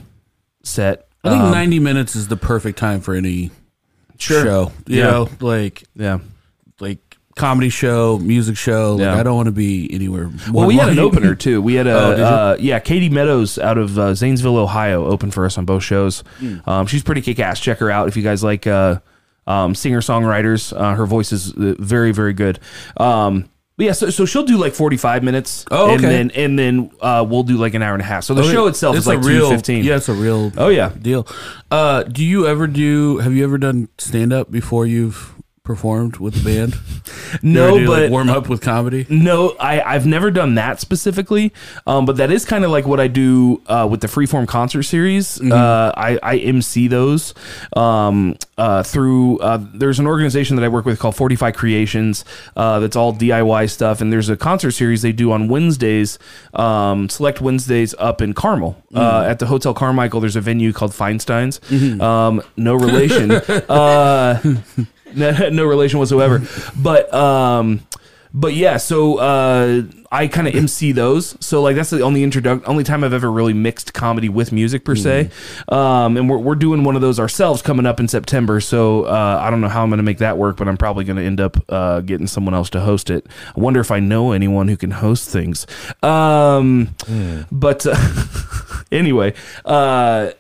set. I think Um, 90 minutes is the perfect time for any Sure. show. You Yeah. know, like yeah. Comedy show, music show. Like Yeah. I don't want to be anywhere. Well, we had an opener too. We had a Oh, did you? uh, yeah, Katie Meadows out of uh, Zanesville, Ohio, opened for us on both shows. Hmm. Um, she's pretty kick ass. Check her out if you guys like uh, um, singer songwriters. Uh, her voice is uh, very very good. Um, but yeah, so, so she'll do like forty five minutes. Oh, and okay. then and then uh, we'll do like an hour and a half. So the show itself It's is like real two fifteen. Yeah, it's a real. Oh, yeah. deal. Uh, do you ever do? Have you ever done stand up before you've performed with the band? No, do, like, but warm up with comedy. No, I, I've never done that specifically, um, but that is kind of like what I do uh, with the Freeform concert series. Uh, I, I MC those um, uh, through. Uh, there's an organization that I work with called Fortify Creations. Uh, that's all DIY stuff, and there's a concert series they do on Wednesdays, um, select Wednesdays up in Carmel uh, at the Hotel Carmichael. There's a venue called Feinstein's. Um, no relation. no, no relation whatsoever. But um, but yeah, so uh, I kind of MC those. So like that's the only introduct, only time I've ever really mixed comedy with music per se. Um, and we're we're doing one of those ourselves coming up in September. So uh, I don't know how I'm going to make that work, but I'm probably going to end up uh, getting someone else to host it. I wonder if I know anyone who can host things. Um, but uh, anyway, uh,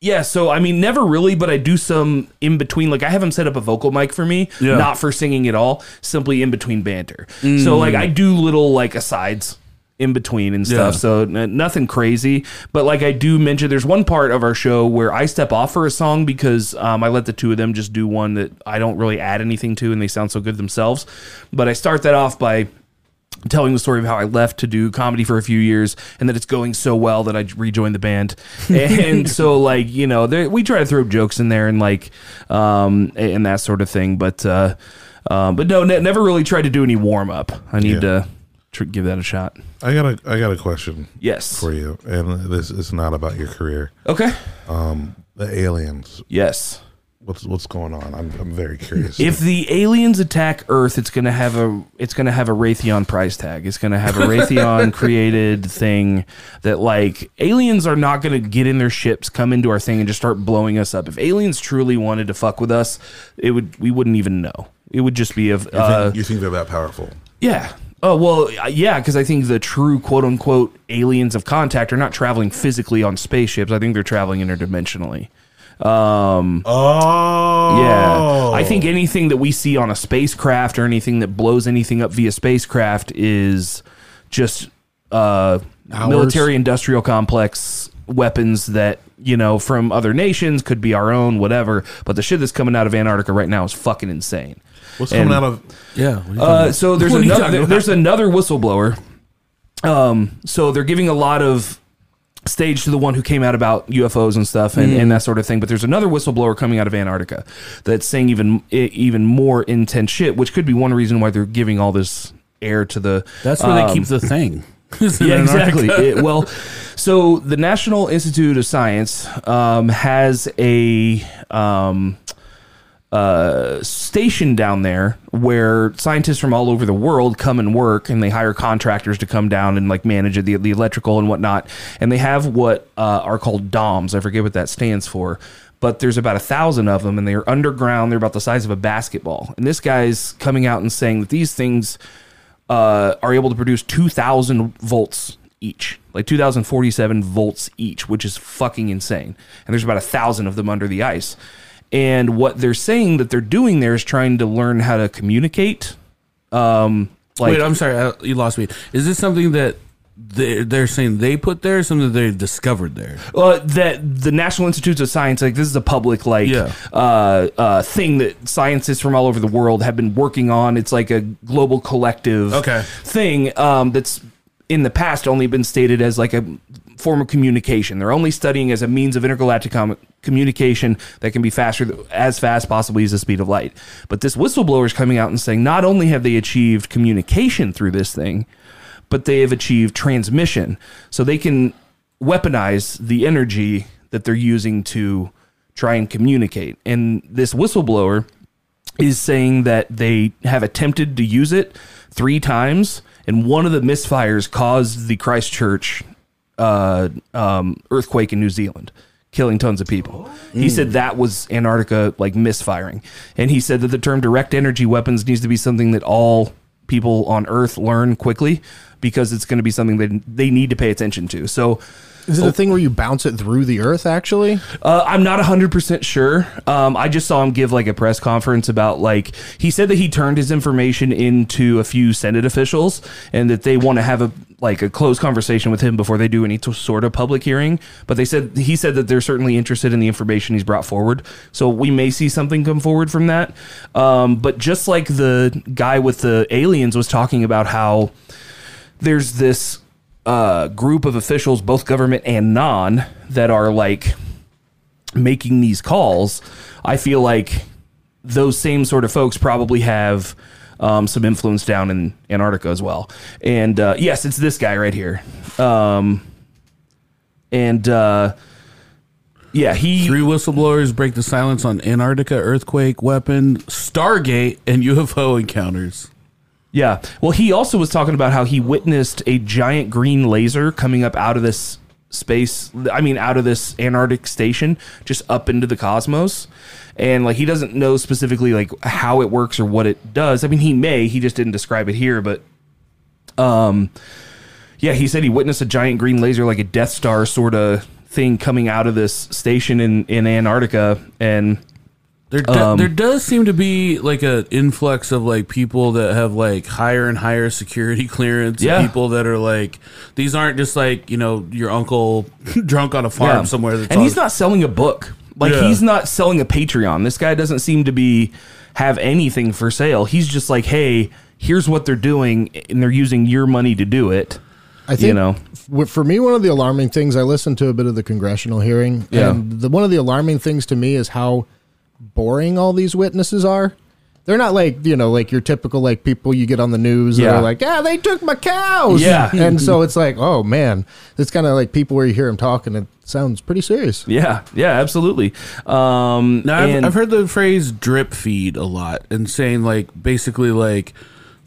yeah, so I mean, never really, but I do some in between. Like, I have them set up a vocal mic for me, Yeah. not for singing at all, simply in between banter. So, like, I do little, like, asides in between and stuff. Yeah. So, n- nothing crazy. But, like, I do mention there's one part of our show where I step off for a song because um, I let the two of them just do one that I don't really add anything to and they sound so good themselves. But I start that off by telling the story of how I left to do comedy for a few years and that it's going so well that I rejoined the band. And so like, you know, there, we try to throw jokes in there and like um and that sort of thing, but uh um but no, ne- never really tried to do any warm up. I need Yeah. to tr- give that a shot. I got a I got a question Yes. for you, and this is not about your career. Okay. Um, The aliens. Yes. What's what's going on? I'm I'm very curious. If the aliens attack Earth, it's gonna have a it's gonna have a Raytheon price tag. It's gonna have a Raytheon created thing that like aliens are not gonna get in their ships, come into our thing, and just start blowing us up. If aliens truly wanted to fuck with us, it would we wouldn't even know. It would just be of you, uh, think, you think they're that powerful? yeah. Oh well, uh, yeah, because I think the true quote unquote aliens of contact are not traveling physically on spaceships. I think they're traveling interdimensionally. Um, Oh, yeah. I think anything that we see on a spacecraft or anything that blows anything up via spacecraft is just uh, military industrial complex weapons that you know from other nations could be our own, whatever. But the shit that's coming out of Antarctica right now is fucking insane. What's And- coming out of? Yeah. what are you Uh, about? so there's What are you another talking there- about? there's another whistleblower. Um, so they're giving a lot of stage to the one who came out about UFOs and stuff and, Mm. and that sort of thing. But there's another whistleblower coming out of Antarctica that's saying even even more intense shit, which could be one reason why they're giving all this air to the. That's where they um, keep the thing. Yeah, exactly. It- well, so the National Institute of Science um, has a um, uh, station down there where scientists from all over the world come and work, and they hire contractors to come down and like manage the, the electrical and whatnot. And they have what uh, are called DOMs. I forget what that stands for. But there's about a thousand of them, and they're underground. They're about the size of a basketball. And this guy's coming out and saying that these things uh, are able to produce 2,000 volts each, like 2,047 volts each, which is fucking insane. And there's about a thousand of them under the ice. And what they're saying that they're doing there is trying to learn how to communicate. Um, like, Wait, I'm sorry, I, you lost me. Is this something that they're, they're saying they put there, or something that they discovered there? uh, that the National Institutes of Science, like this is a public like Yeah. uh, uh, thing that scientists from all over the world have been working on. It's like a global collective Okay. thing um, that's in the past only been stated as like a form of communication. They're only studying as a means of intergalactic com- communication that can be faster, as fast possibly as the speed of light. But this whistleblower is coming out and saying not only have they achieved communication through this thing, but they have achieved transmission. So they can weaponize the energy that they're using to try and communicate. And this whistleblower is saying that they have attempted to use it three times, and one of the misfires caused the Christchurch uh, um, earthquake in New Zealand, killing tons of people. He said that was Antarctica like misfiring, and he said that the term direct energy weapons needs to be something that all people on Earth learn quickly because it's going to be something that they need to pay attention to. So. Is it a thing where you bounce it through the earth? Actually, Uh, I'm not 100% sure. Um, I just saw him give like a press conference about like he said that he turned his information into a few Senate officials and that they want to have a like a close conversation with him before they do any t- sort of public hearing. But they said he said that they're certainly interested in the information he's brought forward. So we may see something come forward from that. Um, but just like the guy with the aliens was talking about how there's this uh, group of officials, both government and non, that are like making these calls. I feel like those same sort of folks probably have um, some influence down in Antarctica as well. And uh, yes, it's this guy right here. Um, and uh, yeah, he Three whistleblowers break the silence on Antarctica earthquake weapon, Stargate, and UFO encounters. Yeah. Well, he also was talking about how he witnessed a giant green laser coming up out of this space. I mean, out of this Antarctic station, just up into the cosmos. And like, he doesn't know specifically like how it works or what it does. I mean, he may. He just didn't describe it here, but um, yeah, he said he witnessed a giant green laser, like a Death Star sort of thing, coming out of this station in in Antarctica, and There, do- Um, there does seem to be like an influx of like people that have like higher and higher security clearance. Yeah. People that are like, these aren't just like, you know, your uncle drunk on a farm Yeah. somewhere. That's and all- he's not selling a book. Like Yeah. he's not selling a Patreon. This guy doesn't seem to be have anything for sale. He's just like, hey, here's what they're doing, and they're using your money to do it. I think you know, for me, one of the alarming things I listened to a bit of the congressional hearing, Yeah. and the one of the alarming things to me is how boring all these witnesses are. They're not like you know, like your typical like people you get on the news that Yeah. are like, yeah, they took my cows. Yeah. and so it's like, oh man, it's kind of like people where you hear them talking, it sounds pretty serious. yeah, yeah, absolutely. Um, Now, I've, and- I've heard the phrase drip feed a lot and saying like basically like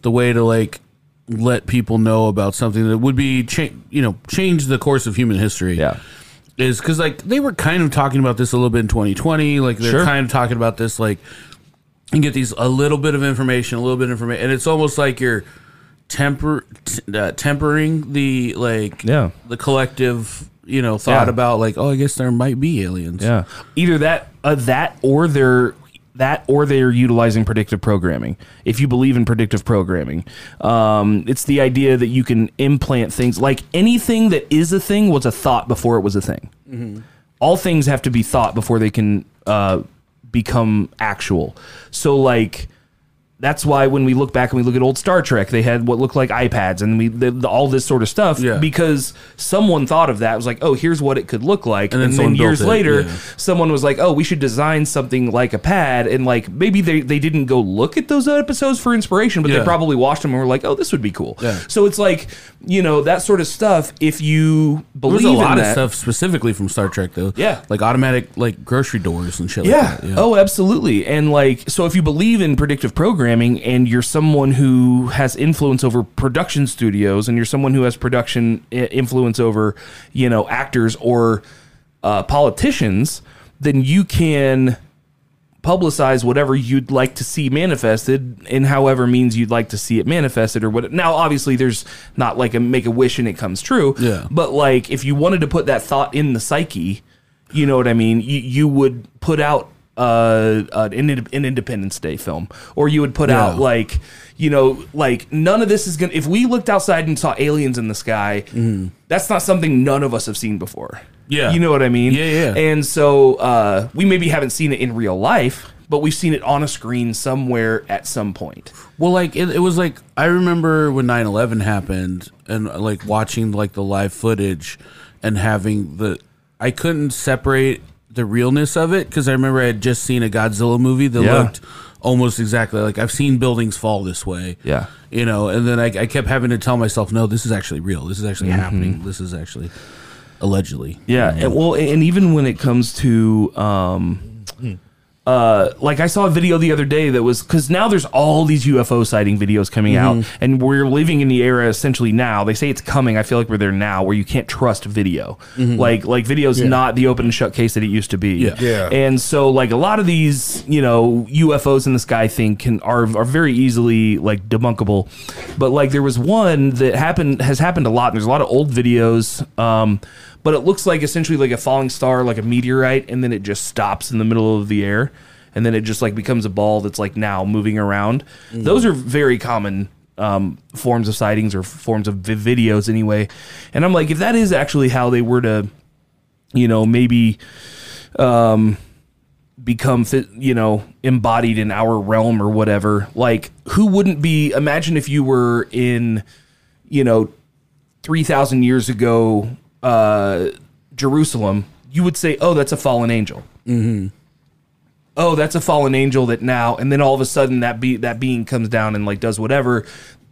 the way to like let people know about something that would be cha- you know change the course of human history. Yeah. Is because like they were kind of talking about this a little bit in 2020. Like they're Sure. kind of talking about this like and get these a little bit of information, a little bit of information, and it's almost like you're temper t- uh, tempering the like Yeah. the collective you know thought Yeah. about like oh I guess there might be aliens. Yeah, either that, uh, that, or they're that or they're utilizing predictive programming. If you believe in predictive programming, um, it's the idea that you can implant things like anything that is a thing was a thought before it was a thing. All things have to be thought before they can uh, become actual. So, like, that's why when we look back and we look at old Star Trek, they had what looked like iPads and we the, the- all this sort of stuff Yeah. because someone thought of that. It was like, oh, here's what it could look like, And and then then, someone built years later, yeah. someone was like, oh, we should design something like a pad, and like maybe they they didn't go look at those episodes for inspiration, but Yeah. they probably watched them and were like, oh, this would be cool. Yeah. So it's like you know that sort of stuff. If you believe was a lot in of that, stuff specifically from Star Trek, though. Yeah. like automatic like grocery doors and shit. Yeah. Like that. Oh, absolutely. And like, so if you believe in predictive programming and you're someone who has influence over production studios and you're someone who has production influence over, you know, actors or uh, politicians, then you can publicize whatever you'd like to see manifested in however means you'd like to see it manifested or what now obviously there's not like a make a wish and it comes true Yeah. but like if you wanted to put that thought in the psyche you know what i mean you, you would put out uh, an, an independence day film or you would put Yeah. out like you know like none of this is gonna if we looked outside and saw aliens in the sky that's not something none of us have seen before Yeah. you know what i mean Yeah, yeah. and so uh, we maybe haven't seen it in real life, but we've seen it on a screen somewhere at some point. Well, like it, it was like I remember when 9-11 happened and like watching like the live footage and having the I couldn't separate the realness of it because I remember I had just seen a Godzilla movie that Yeah. looked almost exactly like I've seen buildings fall this way. Yeah. you know, and then I, I kept having to tell myself, no, this is actually real. This is actually Mm-hmm. happening. This is actually allegedly. Yeah, and, well, and even when it comes to, um, uh, like I saw a video the other day that was because now there's all these UFO sighting videos coming out, and we're living in the era essentially now. They say it's coming. I feel like we're there now, where you can't trust video. Like like video's not the open and shut case that it used to be. Yeah. Yeah. And so like a lot of these, you know, UFOs in the sky thing can are are very easily like debunkable. But like there was one that happened has happened a lot. And there's a lot of old videos. Um, but it looks like essentially like a falling star, like a meteorite, and then it just stops in the middle of the air, and then it just like becomes a ball that's like now moving around. Those are very common um, forms of sightings or forms of vi- videos anyway. And I'm like, if that is actually how they were to, you know, maybe um, become you know embodied in our realm or whatever like who wouldn't be imagine if you were in you know 3000 years ago uh jerusalem you would say oh that's a fallen angel mm-hmm. oh that's a fallen angel that now and then all of a sudden that be that being comes down and like does whatever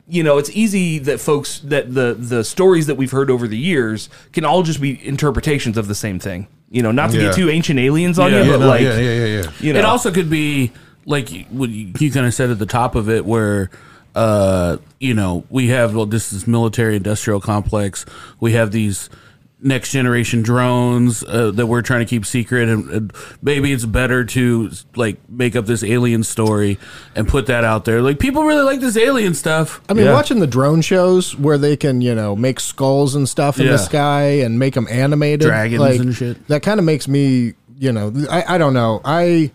you know it's easy that folks that the the stories that we've heard over the years can all just be interpretations of the same thing you know not to Yeah. get too ancient aliens on Yeah. you Yeah, but no, like yeah, yeah, yeah, yeah. you know It also could be like what you, you kind of said at the top of it, where uh, you know we have well, this is military industrial complex. We have these next generation drones uh, that we're trying to keep secret, and, and maybe it's better to like make up this alien story and put that out there. Like people really like this alien stuff. I mean, Yeah. watching the drone shows where they can, you know, make skulls and stuff in Yeah. the sky and make them animated, Dragons like, and shit. That kind of makes me, you know, I, I don't know. I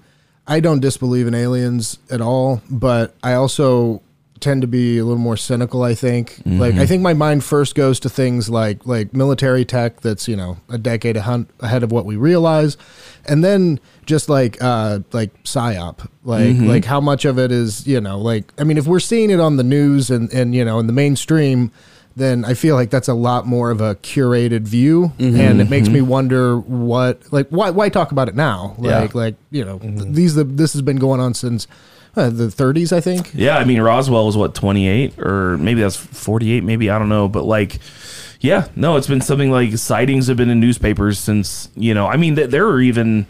I don't disbelieve in aliens at all, but I also tend to be a little more cynical. I think, like, I mm-hmm. think my mind first goes to things like like military tech that's you know a decade ahead of what we realize, and then just like uh like psyop, like mm-hmm. like how much of it is you know like I mean if we're seeing it on the news and and you know in the mainstream. Then I feel like that's a lot more of a curated view, mm-hmm. and it makes me wonder what, like, why, why talk about it now? Yeah. Like, like you know, th- these the this has been going on since uh, the 30s, I think. Yeah, I mean Roswell was what 28 or maybe that's 48 maybe I don't know, but like yeah, no, it's been something like sightings have been in newspapers since, you know, I mean th- there are even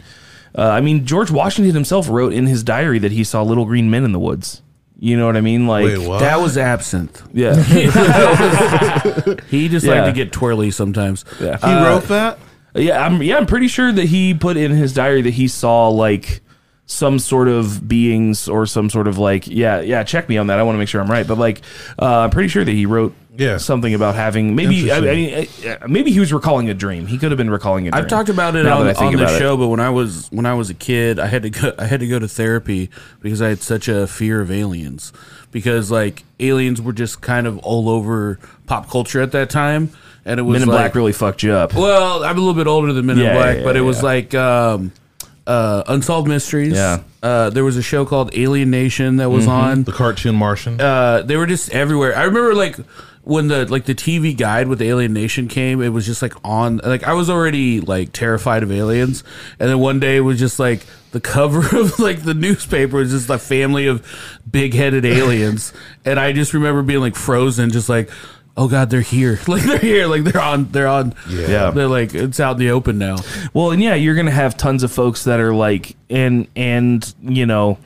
uh, I mean George Washington himself wrote in his diary that he saw little green men in the woods. You know what I mean? Like Wait, what? That was absinthe. yeah. He just Yeah. liked to get twirly sometimes. yeah. he wrote that. Yeah, I'm yeah, I'm pretty sure that he put in his diary that he saw like some sort of beings or some sort of like yeah, yeah, check me on that. I want to make sure I'm right. But like uh, I'm pretty sure that he wrote Yeah. something about having maybe I, I Interesting. mean, uh, maybe he was recalling a dream. He could have been recalling a dream. I've talked about it on, I think on the about it. show, but when I was when I was a kid, I had to go I had to go to therapy because I had such a fear of aliens. Because like aliens were just kind of all over pop culture at that time, and it was Men in like, Black really fucked you up. Well, I'm a little bit older than Men Yeah, in Black, yeah, but it was like um, uh, Unsolved Mysteries. Yeah. Uh, there was a show called Alien Nation that was Mm-hmm. on. The cartoon Martian. Uh, they were just everywhere. I remember like when the like the TV guide with Alien Nation came, it was just like on. Like I was already like terrified of aliens, and then one day it was just like the cover of like the newspaper was just a family of big headed aliens, and I just remember being like frozen, just like. Oh God, they're here! Like they're here! Like they're on! They're on! Yeah. they're like it's out in the open now. Well, and yeah, you're gonna have tons of folks that are like, and and you know,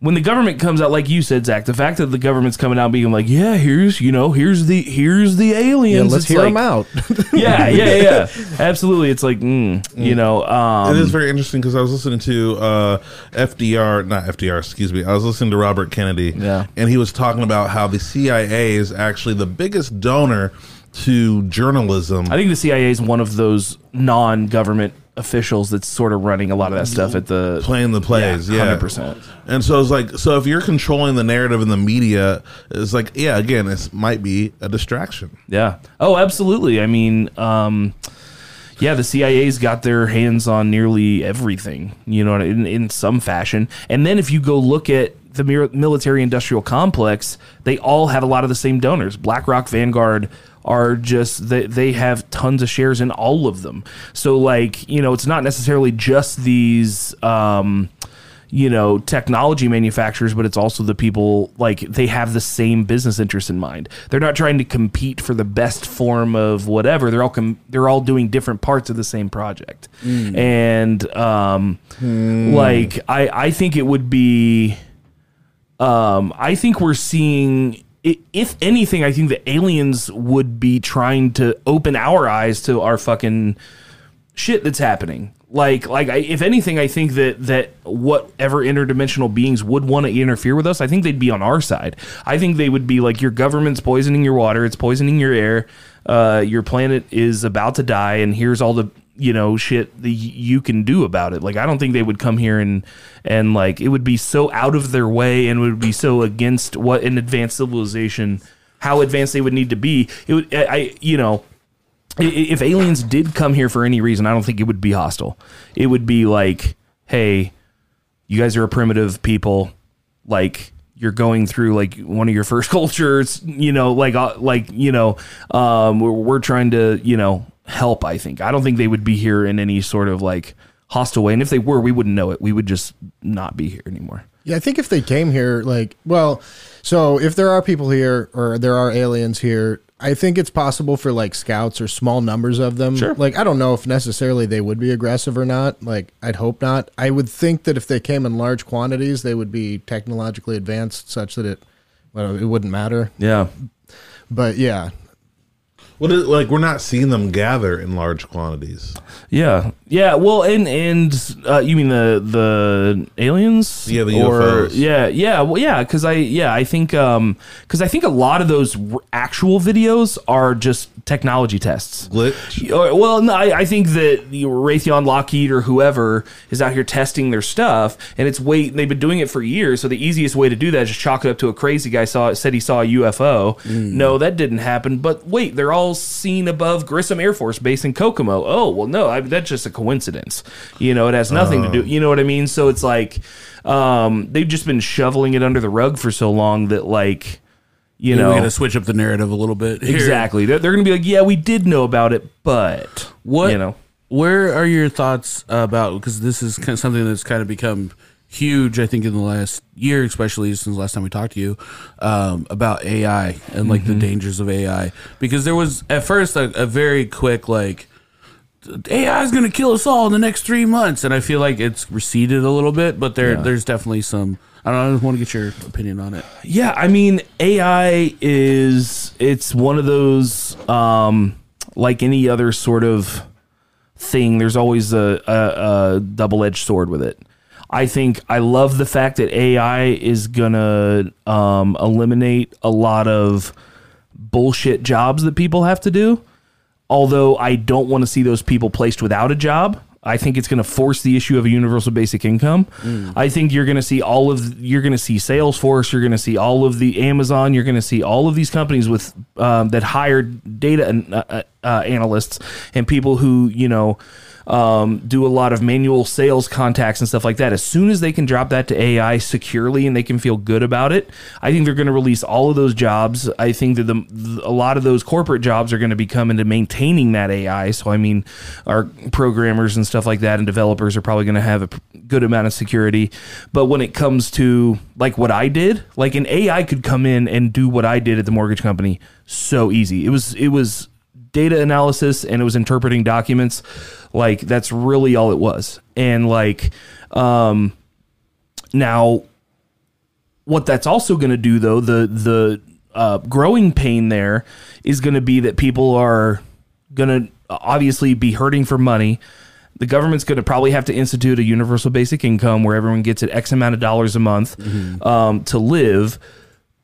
when the government comes out, like you said, Zach, the fact that the government's coming out being like, yeah, here's you know, here's the here's the aliens. Yeah, let's It's hear like- them out. Yeah, yeah, yeah, absolutely. It's like, mm, you know, um, it is very interesting because I was listening to uh, FDR, not FDR, excuse me. I was listening to Robert Kennedy, Yeah. and he was talking about how the CIA is actually the biggest donor to journalism. I think the CIA is one of those non-government officials that's sort of running a lot of that stuff at the playing the plays, yeah, hundred percent. And so it's like, so if you're controlling the narrative in the media, it's like, yeah, again, this might be a distraction. Yeah. Oh, absolutely. I mean, um, yeah, the CIA's got their hands on nearly everything, you know, in, in some fashion. And then if you go look at the military industrial complex, they all have a lot of the same donors. BlackRock, Vanguard are just they, they have tons of shares in all of them. So like, you know, it's not necessarily just these um you know technology manufacturers but it's also the people like they have the same business interests in mind. They're not trying to compete for the best form of whatever. They're all com- they're all doing different parts of the same project. And um like i i think it would be um i think we're seeing if anything i think the aliens would be trying to open our eyes to our fucking shit that's happening. Like, like I, if anything, I think that that whatever interdimensional beings would want to interfere with us, I think they'd be on our side. I think they would be like, your government's poisoning your water, it's poisoning your air, uh, your planet is about to die, and here's all the you know shit that you can do about it. Like, I don't think they would come here and and like it would be so out of their way and would be so against what an advanced civilization, how advanced they would need to be. It would, I, I you know if aliens did come here for any reason, I don't think it would be hostile. It would be like, hey, you guys are a primitive people, like you're going through like one of your first cultures, you know, like uh, like you know, um, we're, we're trying to you know help. I think I don't think they would be here in any sort of like hostile way, and if they were, we wouldn't know it. We would just not be here anymore. Yeah, I think if they came here, like, well, so if there are people here or there are aliens here, I think it's possible for like scouts or small numbers of them. Sure. Like, I don't know if necessarily they would be aggressive or not. Like, I'd hope not. I would think that if they came in large quantities, they would be technologically advanced such that it, well, it wouldn't matter. Yeah, But yeah, What is, like we're not seeing them gather in large quantities. Yeah, yeah. Well, and and uh, you mean the the aliens? Yeah, the Or- UFOs. Yeah, yeah. Well, yeah. Because I yeah I think um because I think a lot of those r- actual videos are just technology tests. Glitch. Or- Well, no, I, I think that the Raytheon, Lockheed, or whoever is out here testing their stuff, and it's wait. They've been doing it for years, so the easiest way to do that is just chalk it up to a crazy guy saw said he saw a UFO. No, that didn't happen. But wait, they're all seen above Grissom Air Force Base in Kokomo. Oh, well, no, I, that's just a coincidence. You know, it has nothing to do. You know what I mean? So it's like um, they've just been shoveling it under the rug for so long that like. You know, we got to switch up the narrative a little bit. here. Exactly. They're, they're going to be like, yeah, we did know about it, but What you know, Where are your thoughts about? Because this is kind of something that's kind of become huge. I think in the last year, especially since the last time we talked to you um, about AI and like the dangers of AI. Because there was at first a, a very quick like. AI is going to kill us all in the next three months, and I feel like it's receded a little bit, but there, there's definitely some. I don't know. I just want to get your opinion on it. yeah. I mean, AI is it's one of those um, like any other sort of thing. There's always a, a, a double edged sword with it. I think I love the fact that AI is gonna um, eliminate a lot of bullshit jobs that people have to do. Although I don't want to see those people placed without a job. I think it's going to force the issue of a universal basic income. I think you're going to see all of you're going to see Salesforce, you're going to see all of the Amazon, you're going to see all of these companies with um, that hired data an- uh, uh, analysts and people who you know um, do a lot of manual sales contacts and stuff like that. As soon as they can drop that to AI securely and they can feel good about it, I think they're going to release all of those jobs. I think that the, a lot of those corporate jobs are going to become into maintaining that AI. So I mean, our programmers and stuff like that and developers are probably going to have a good amount of security. But when it comes to like what I did, like an AI could come in and do what I did at the mortgage company so easy. It was it was data analysis and it was interpreting documents like that's really all it was. And like um now what that's also going to do though the the uh, growing pain there is going to be that people are going to obviously be hurting for money. The government's going to probably have to institute a universal basic income where everyone gets an x amount of dollars a month um, to live.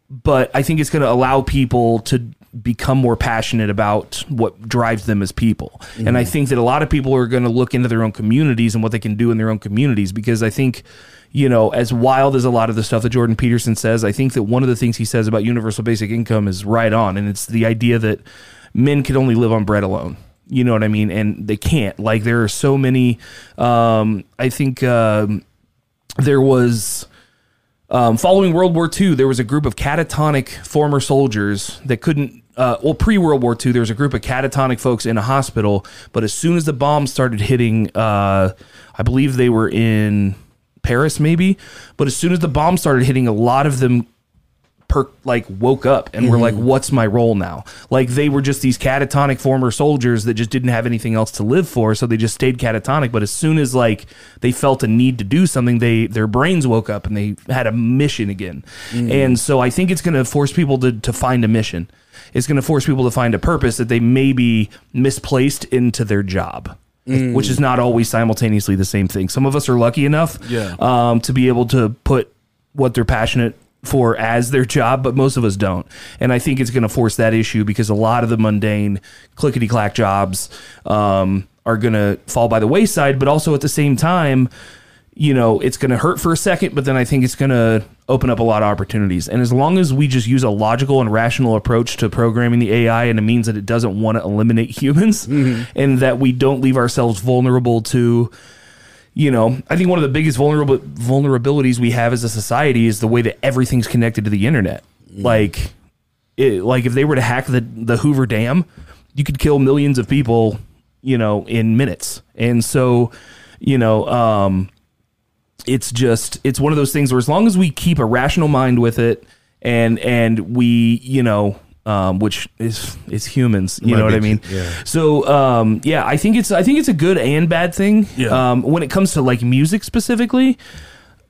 But I think it's going to allow people to become more passionate about what drives them as people. And I think that a lot of people are going to look into their own communities and what they can do in their own communities because I think you know, as wild as a lot of the stuff that Jordan Peterson says, I think that one of the things he says about universal basic income is right on and it's the idea that men can only live on bread alone. You know what I mean? And they can't. Like there are so many um I think um there was um, following World War II, there was a group of catatonic former soldiers that couldn't. Uh, well, pre World War II, there was a group of catatonic folks in a hospital, but as soon as the bombs started hitting, uh, I believe they were in Paris, maybe. But as soon as the bombs started hitting, a lot of them per like woke up and were like, mm-hmm. "What's my role now?" Like they were just these catatonic former soldiers that just didn't have anything else to live for, so they just stayed catatonic. But as soon as like they felt a need to do something, they their brains woke up and they had a mission again. Mm. And so I think it's going to force people to to find a mission. It's going to force people to find a purpose that they may be misplaced into their job. Mm. Which is not always simultaneously the same thing. Some of us are lucky enough Yeah. um, to be able to put what they're passionate for as their job, but most of us don't. And I think it's going to force that issue because a lot of the mundane clickety clack jobs um, are going to fall by the wayside. But also at the same time, you know, it's going to hurt for a second, but then I think it's going to open up a lot of opportunities. And as long as we just use a logical and rational approach to programming the AI, and it means that it doesn't want to eliminate humans, and that we don't leave ourselves vulnerable to you know, I think one of the biggest vulnerable vulnerabilities we have as a society is the way that everything's connected to the internet. Like, it, like if they were to hack the the Hoover Dam, you could kill millions of people, you know, in minutes. And so, you know, um, it's just it's one of those things where as long as we keep a rational mind with it, and and we, you know. Um, which is is humans, you Might know what I mean. yeah. So um, yeah, I think it's I think it's a good and bad thing. Yeah. Um, when it comes to like music specifically,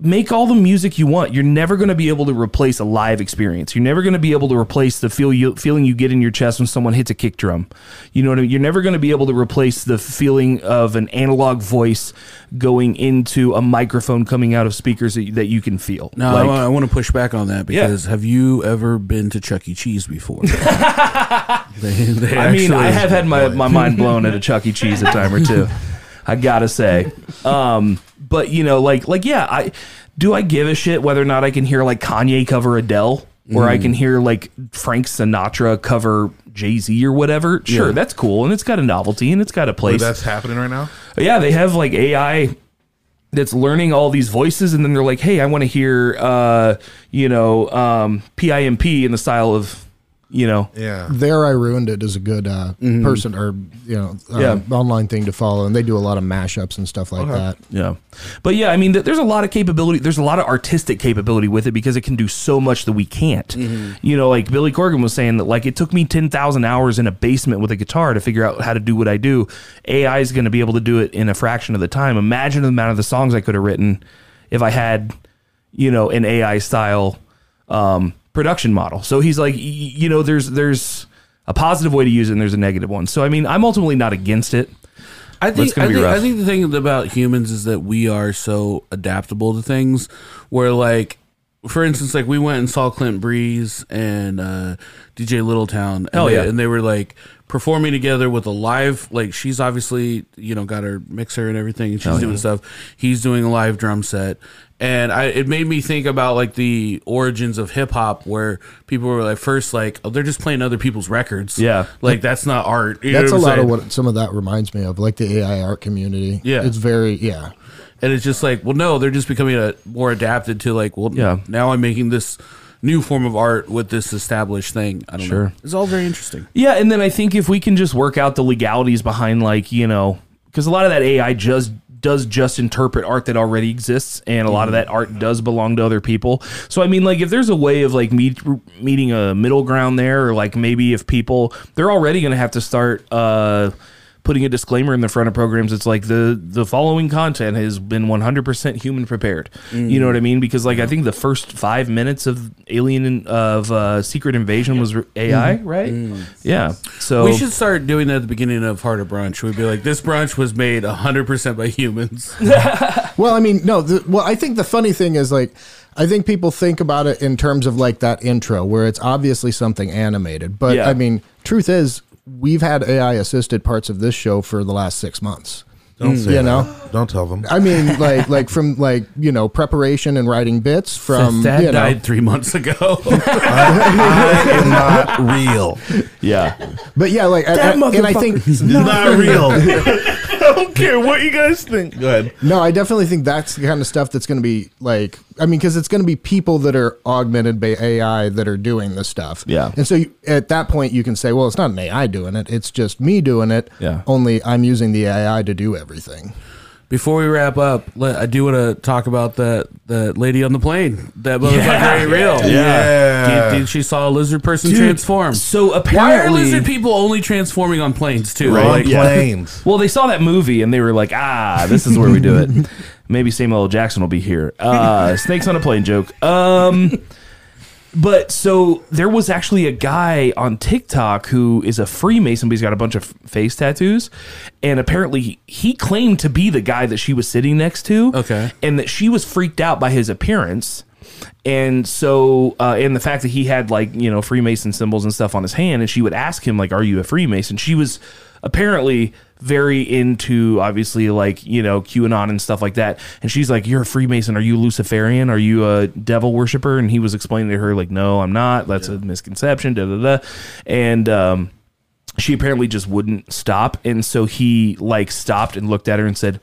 make all the music you want. You're never going to be able to replace a live experience. You're never going to be able to replace the feel you, feeling you get in your chest when someone hits a kick drum. You know what I mean? You're never going to be able to replace the feeling of an analog voice going into a microphone coming out of speakers that, you- that you can feel. No, Like- I, want to push back on that because have you ever been to Chuck E. Cheese before? they, they I mean, I have had my, my mind blown at a Chuck E. Cheese a time or two. I gotta say, um, but you know, like, like, yeah, I do. I give a shit whether or not I can hear like Kanye cover Adele, or I can hear like Frank Sinatra cover Jay Z or whatever. Sure, Yeah. that's cool, and it's got a novelty and it's got a Wait, place. that's happening right now. yeah, they have like AI that's learning all these voices, and then they're like, hey, I want to hear, uh, you know, um, PIMP in the style of, you know, Yeah. There, I ruined it is a good uh, person or you know uh, Yeah. online thing to follow, and they do a lot of mashups and stuff like that. Yeah, but yeah, I mean, th- there's a lot of capability. There's a lot of artistic capability with it because it can do so much that we can't. You know, like Billy Corgan was saying that like it took me ten thousand hours in a basement with a guitar to figure out how to do what I do. AI is going to be able to do it in a fraction of the time. Imagine the amount of the songs I could have written if I had, you know, an AI style um, production model. So he's like, you know, there's there's a positive way to use it and there's a negative one. So I mean, I'm ultimately not against it. I think I think. I think the thing about humans is that we are so adaptable to things where like for instance, like we went and saw Clint Breeze and uh, DJ Littletown. And they, yeah. And they were like performing together with a live. Like she's obviously you know got her mixer and everything, and she's doing stuff. He's doing a live drum set. And I, it made me think about like the origins of hip hop, where people were like first like, oh, they're just playing other people's records. Yeah. like that's not art. You know That's a what I'm lot of what some of that reminds me of, like the AI art community. Yeah. it's very yeah. and it's just like well no they're just becoming a more adapted to like well Yeah. now i'm making this new form of art with this established thing i don't Sure. know it's all very interesting Yeah, and then I think if we can just work out the legalities behind, like you know, because a lot of that AI just does just interpret art that already exists, and a lot of that art does belong to other people. So I mean, like if there's a way of like meet, meeting a middle ground there, or like maybe if people they're already going to have to start. uh Putting a disclaimer in the front of programs, it's like the the following content has been 100% human prepared. You know what I mean? Because like I think the first five minutes of Alien of uh, Secret Invasion was AI, right? Yeah. So we should start doing that at the beginning of harder brunch we'd be like this brunch was made 100% by humans Well, I mean, no. The, well, I think the funny thing is like, I think people think about it in terms of like that intro where it's obviously something animated, but Yeah. I mean, truth is, we've had AI assisted parts of this show for the last six months. Don't mm. say You that. know? Don't tell them. I mean, like, like from like you know preparation and writing bits from dad you know, died three months ago I am not real. yeah. but yeah, like, I- I- and I think not real. I don't care what you guys think. Go ahead. No, I definitely think that's the kind of stuff that's going to be like, I mean, because it's going to be people that are augmented by AI that are doing this stuff. Yeah. And so you, at that point, you can say, well, it's not an AI doing it. It's just me doing it. Yeah. Only I'm using the AI to do everything. Before we wrap up let, i do want to talk about that that lady on the plane that motherfucker ain't real Yeah. Dude, dude, she saw a lizard person transform So apparently, why are lizard people only transforming on planes too On like planes. well, they saw that movie and they were like, ah, this is where we do it. Maybe Samuel L. Jackson will be here. Uh, snakes on a plane joke. Um, but so there was actually a guy on TikTok who is a Freemason, but he's got a bunch of face tattoos, and apparently he claimed to be the guy that she was sitting next to. Okay. and that she was freaked out by his appearance. And so, uh, and the fact that he had like, you know, Freemason symbols and stuff on his hand, and she would ask him, like, Are you a Freemason? She was apparently very into, obviously, like, you know, QAnon and stuff like that. And she's like, You're a Freemason. Are you Luciferian? Are you a devil worshiper? And he was explaining to her, like, No, I'm not. That's a misconception. Da da da. And, um, she apparently just wouldn't stop and so he like stopped and looked at her and said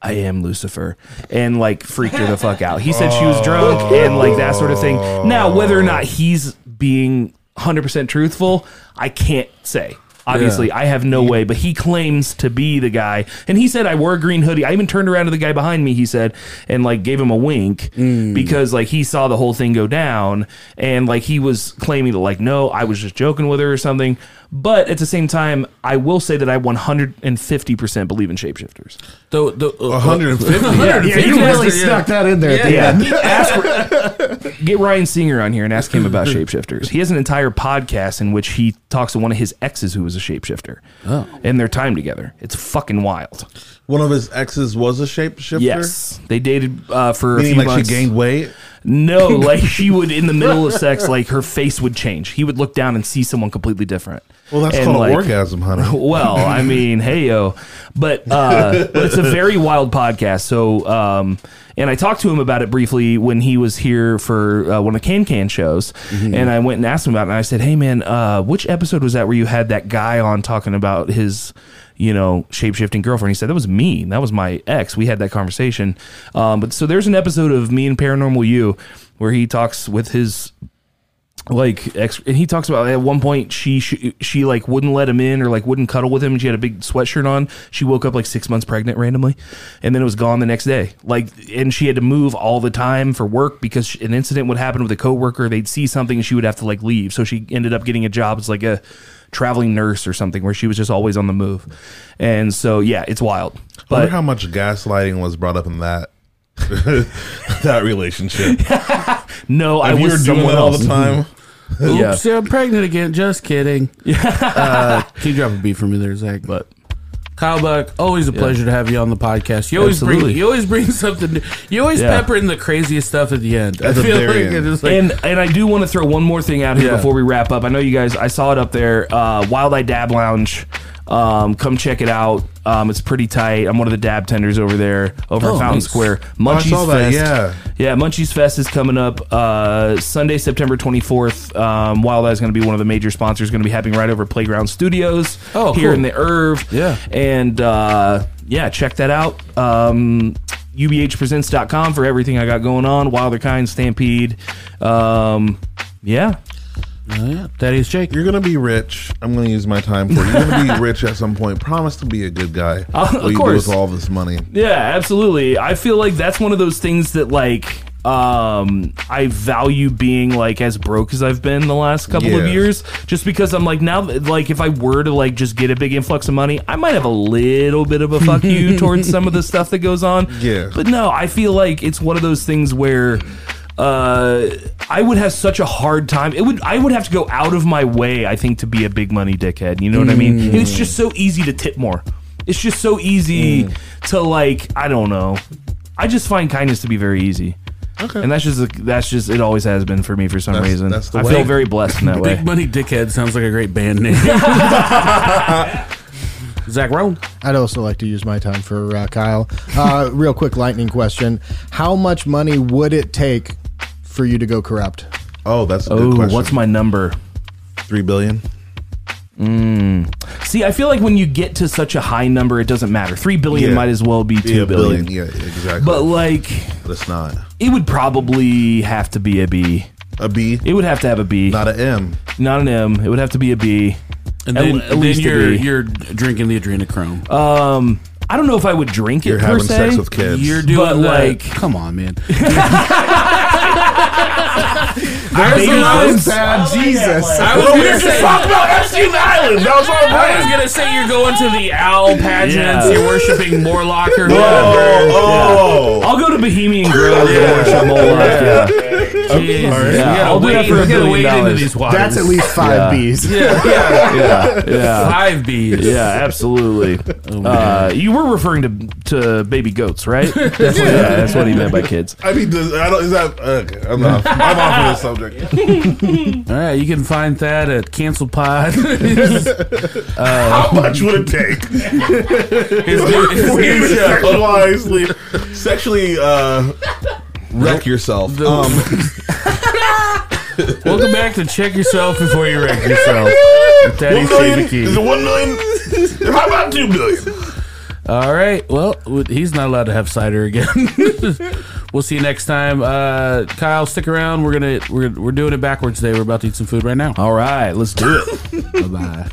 I am Lucifer and like freaked her the fuck out. He said she was drunk and like that sort of thing. Now, whether or not he's being 100% truthful, I can't say. Obviously, I have no way, but he claims to be the guy. And he said, I wore a green hoodie. I even turned around to the guy behind me, he said, and like gave him a wink mm. because like he saw the whole thing go down. And like he was claiming to, like, no, I was just joking with her or something. But at the same time, I will say that I 150% believe in shapeshifters. the, the, uh, 150. Yeah, you really stuck that in there. at the Yeah. end. ask, get Ryan Sickler on here and ask him about shapeshifters. He has an entire podcast in which he talks to one of his exes who was a shapeshifter. Oh. And their time together. It's fucking wild. One of his exes was a shapeshifter. Yes. They dated uh, for a few like months. she gained weight. No, like she would in the middle of sex, like her face would change. He would look down and see someone completely different. Well, that's And, called like, orgasm, honey. Well, I mean, hey yo, but uh, but it's a very wild podcast. So, um, and I talked to him about it briefly when he was here for uh, one of the Can Can shows, and I went and asked him about it. And I said, "Hey man, uh, which episode was that where you had that guy on talking about his?" You know, shape shifting girlfriend. He said that was me. That was my ex. We had that conversation. Um, but so there's an episode of me and Paranormal You where he talks with his like ex- and he talks about at one point she, she she like wouldn't let him in or like wouldn't cuddle with him and she had a big sweatshirt on. She woke up like six months pregnant randomly and then it was gone the next day. Like and she had to move all the time for work because an incident would happen with a coworker. They'd see something and she would have to like leave. So she ended up getting a job as like a traveling nurse or something where she was just always on the move. And so yeah it's wild. I wonder but how much gaslighting was brought up in that that relationship. no i If you was were doing someone all the time. yeah Oops, yeah, I'm pregnant again. Just kidding. uh, can you drop a beat for me there, Zach? but Kyle Buck, always a pleasure to have you on the podcast. You always Absolutely. bring you always bring something. new- You always Yeah. pepper in the craziest stuff at the end. I the feel very like end. it's like and and I do want to throw one more thing out here Yeah. before we wrap up. I know you guys. I saw it up there. Uh, Wild Eye Dab Lounge. Um, come check it out. Um, it's pretty tight. I'm one of the dab tenders over there, over Oh, at Fountain nice. Square. I Munchies that, Fest. yeah. yeah. Munchies Fest is coming up uh, Sunday, September 24th. Um, Wild Eye is going to be one of the major sponsors. Going to be happening right over Playground Studios Oh, here cool. in the Irv. Yeah. and uh, yeah, check that out. Um, UBHpresents.com for everything I got going on. Wilder Kind, Stampede. Um, yeah. Yeah, Thaddaeus J. You're gonna be rich. I'm gonna use my time for it. You're gonna be rich at some point. Promise to be a good guy. Uh, what of you do course. with all this money. Yeah, absolutely. I feel like that's one of those things that like um I value being like as broke as I've been the last couple of years just because I'm like now like if I were to like just get a big influx of money, I might have a little bit of a fuck you towards some of the stuff that goes on. Yeah. But no, I feel like it's one of those things where uh I would have such a hard time. It would I would have to go out of my way, I think, to be a big money dickhead. You know what I mean? And it's just so easy to tip more. It's just so easy to like, I don't know. I just find kindness to be very easy. Okay. And that's just that's just it always has been for me for some That's- reason. that's the I way. feel very blessed in that way. Big Money Dickhead sounds like a great band name. Zach Roan. I'd also like to use my time for uh, Kyle. Uh, real quick lightning question: How much money would it take for you to go corrupt? Oh, that's a good Oh, question. what's my number? three billion? See, I feel like when you get to such a high number, it doesn't matter. Three billion Yeah. might as well be two Yeah, billion. billion. Yeah, exactly. But like, But it's not it would probably have to be a B. a B, It would have to have a B, not a M. not an M. It would have to be a B. And At then, l- at and least then a you're B. you're drinking the adrenochrome. Um, I don't know if I would drink it You're per having se. sex with kids. You're doing But, that- like- come on, man. Baby goats. bad, Jesus. I was gonna say, about Epstein Island. That was our I was gonna say you're going to the owl pageants. Yeah. You're worshiping Morlock or Oh, whatever. oh. I'll go to Bohemian Grove and worship Moloch. Yeah. Jesus. You Yeah, I'll do that for a billion dollars. That's at least five Yeah. B's. yeah, yeah. Yeah, yeah, Five B's. yeah, absolutely. Oh, Uh, you were referring to to baby goats, right? That's what, yeah, that's what he meant by kids. I mean, does, I don't. Is that okay? I'm off. I'm off of this subject. All right, you can find that at Cancel Pod. How much would it take his new, his for new to show. sexually, sexually uh, wreck yourself? The- Um, Welcome back to Check Yourself Before You Wreck Yourself. With Daddy one million? Is it one million? How about two billion? All right. Well, he's not allowed to have cider again. we'll see you next time. Uh, Kyle, stick around. We're gonna we're we're doing it backwards today. We're about to eat some food right now. All right, let's do it. Bye bye.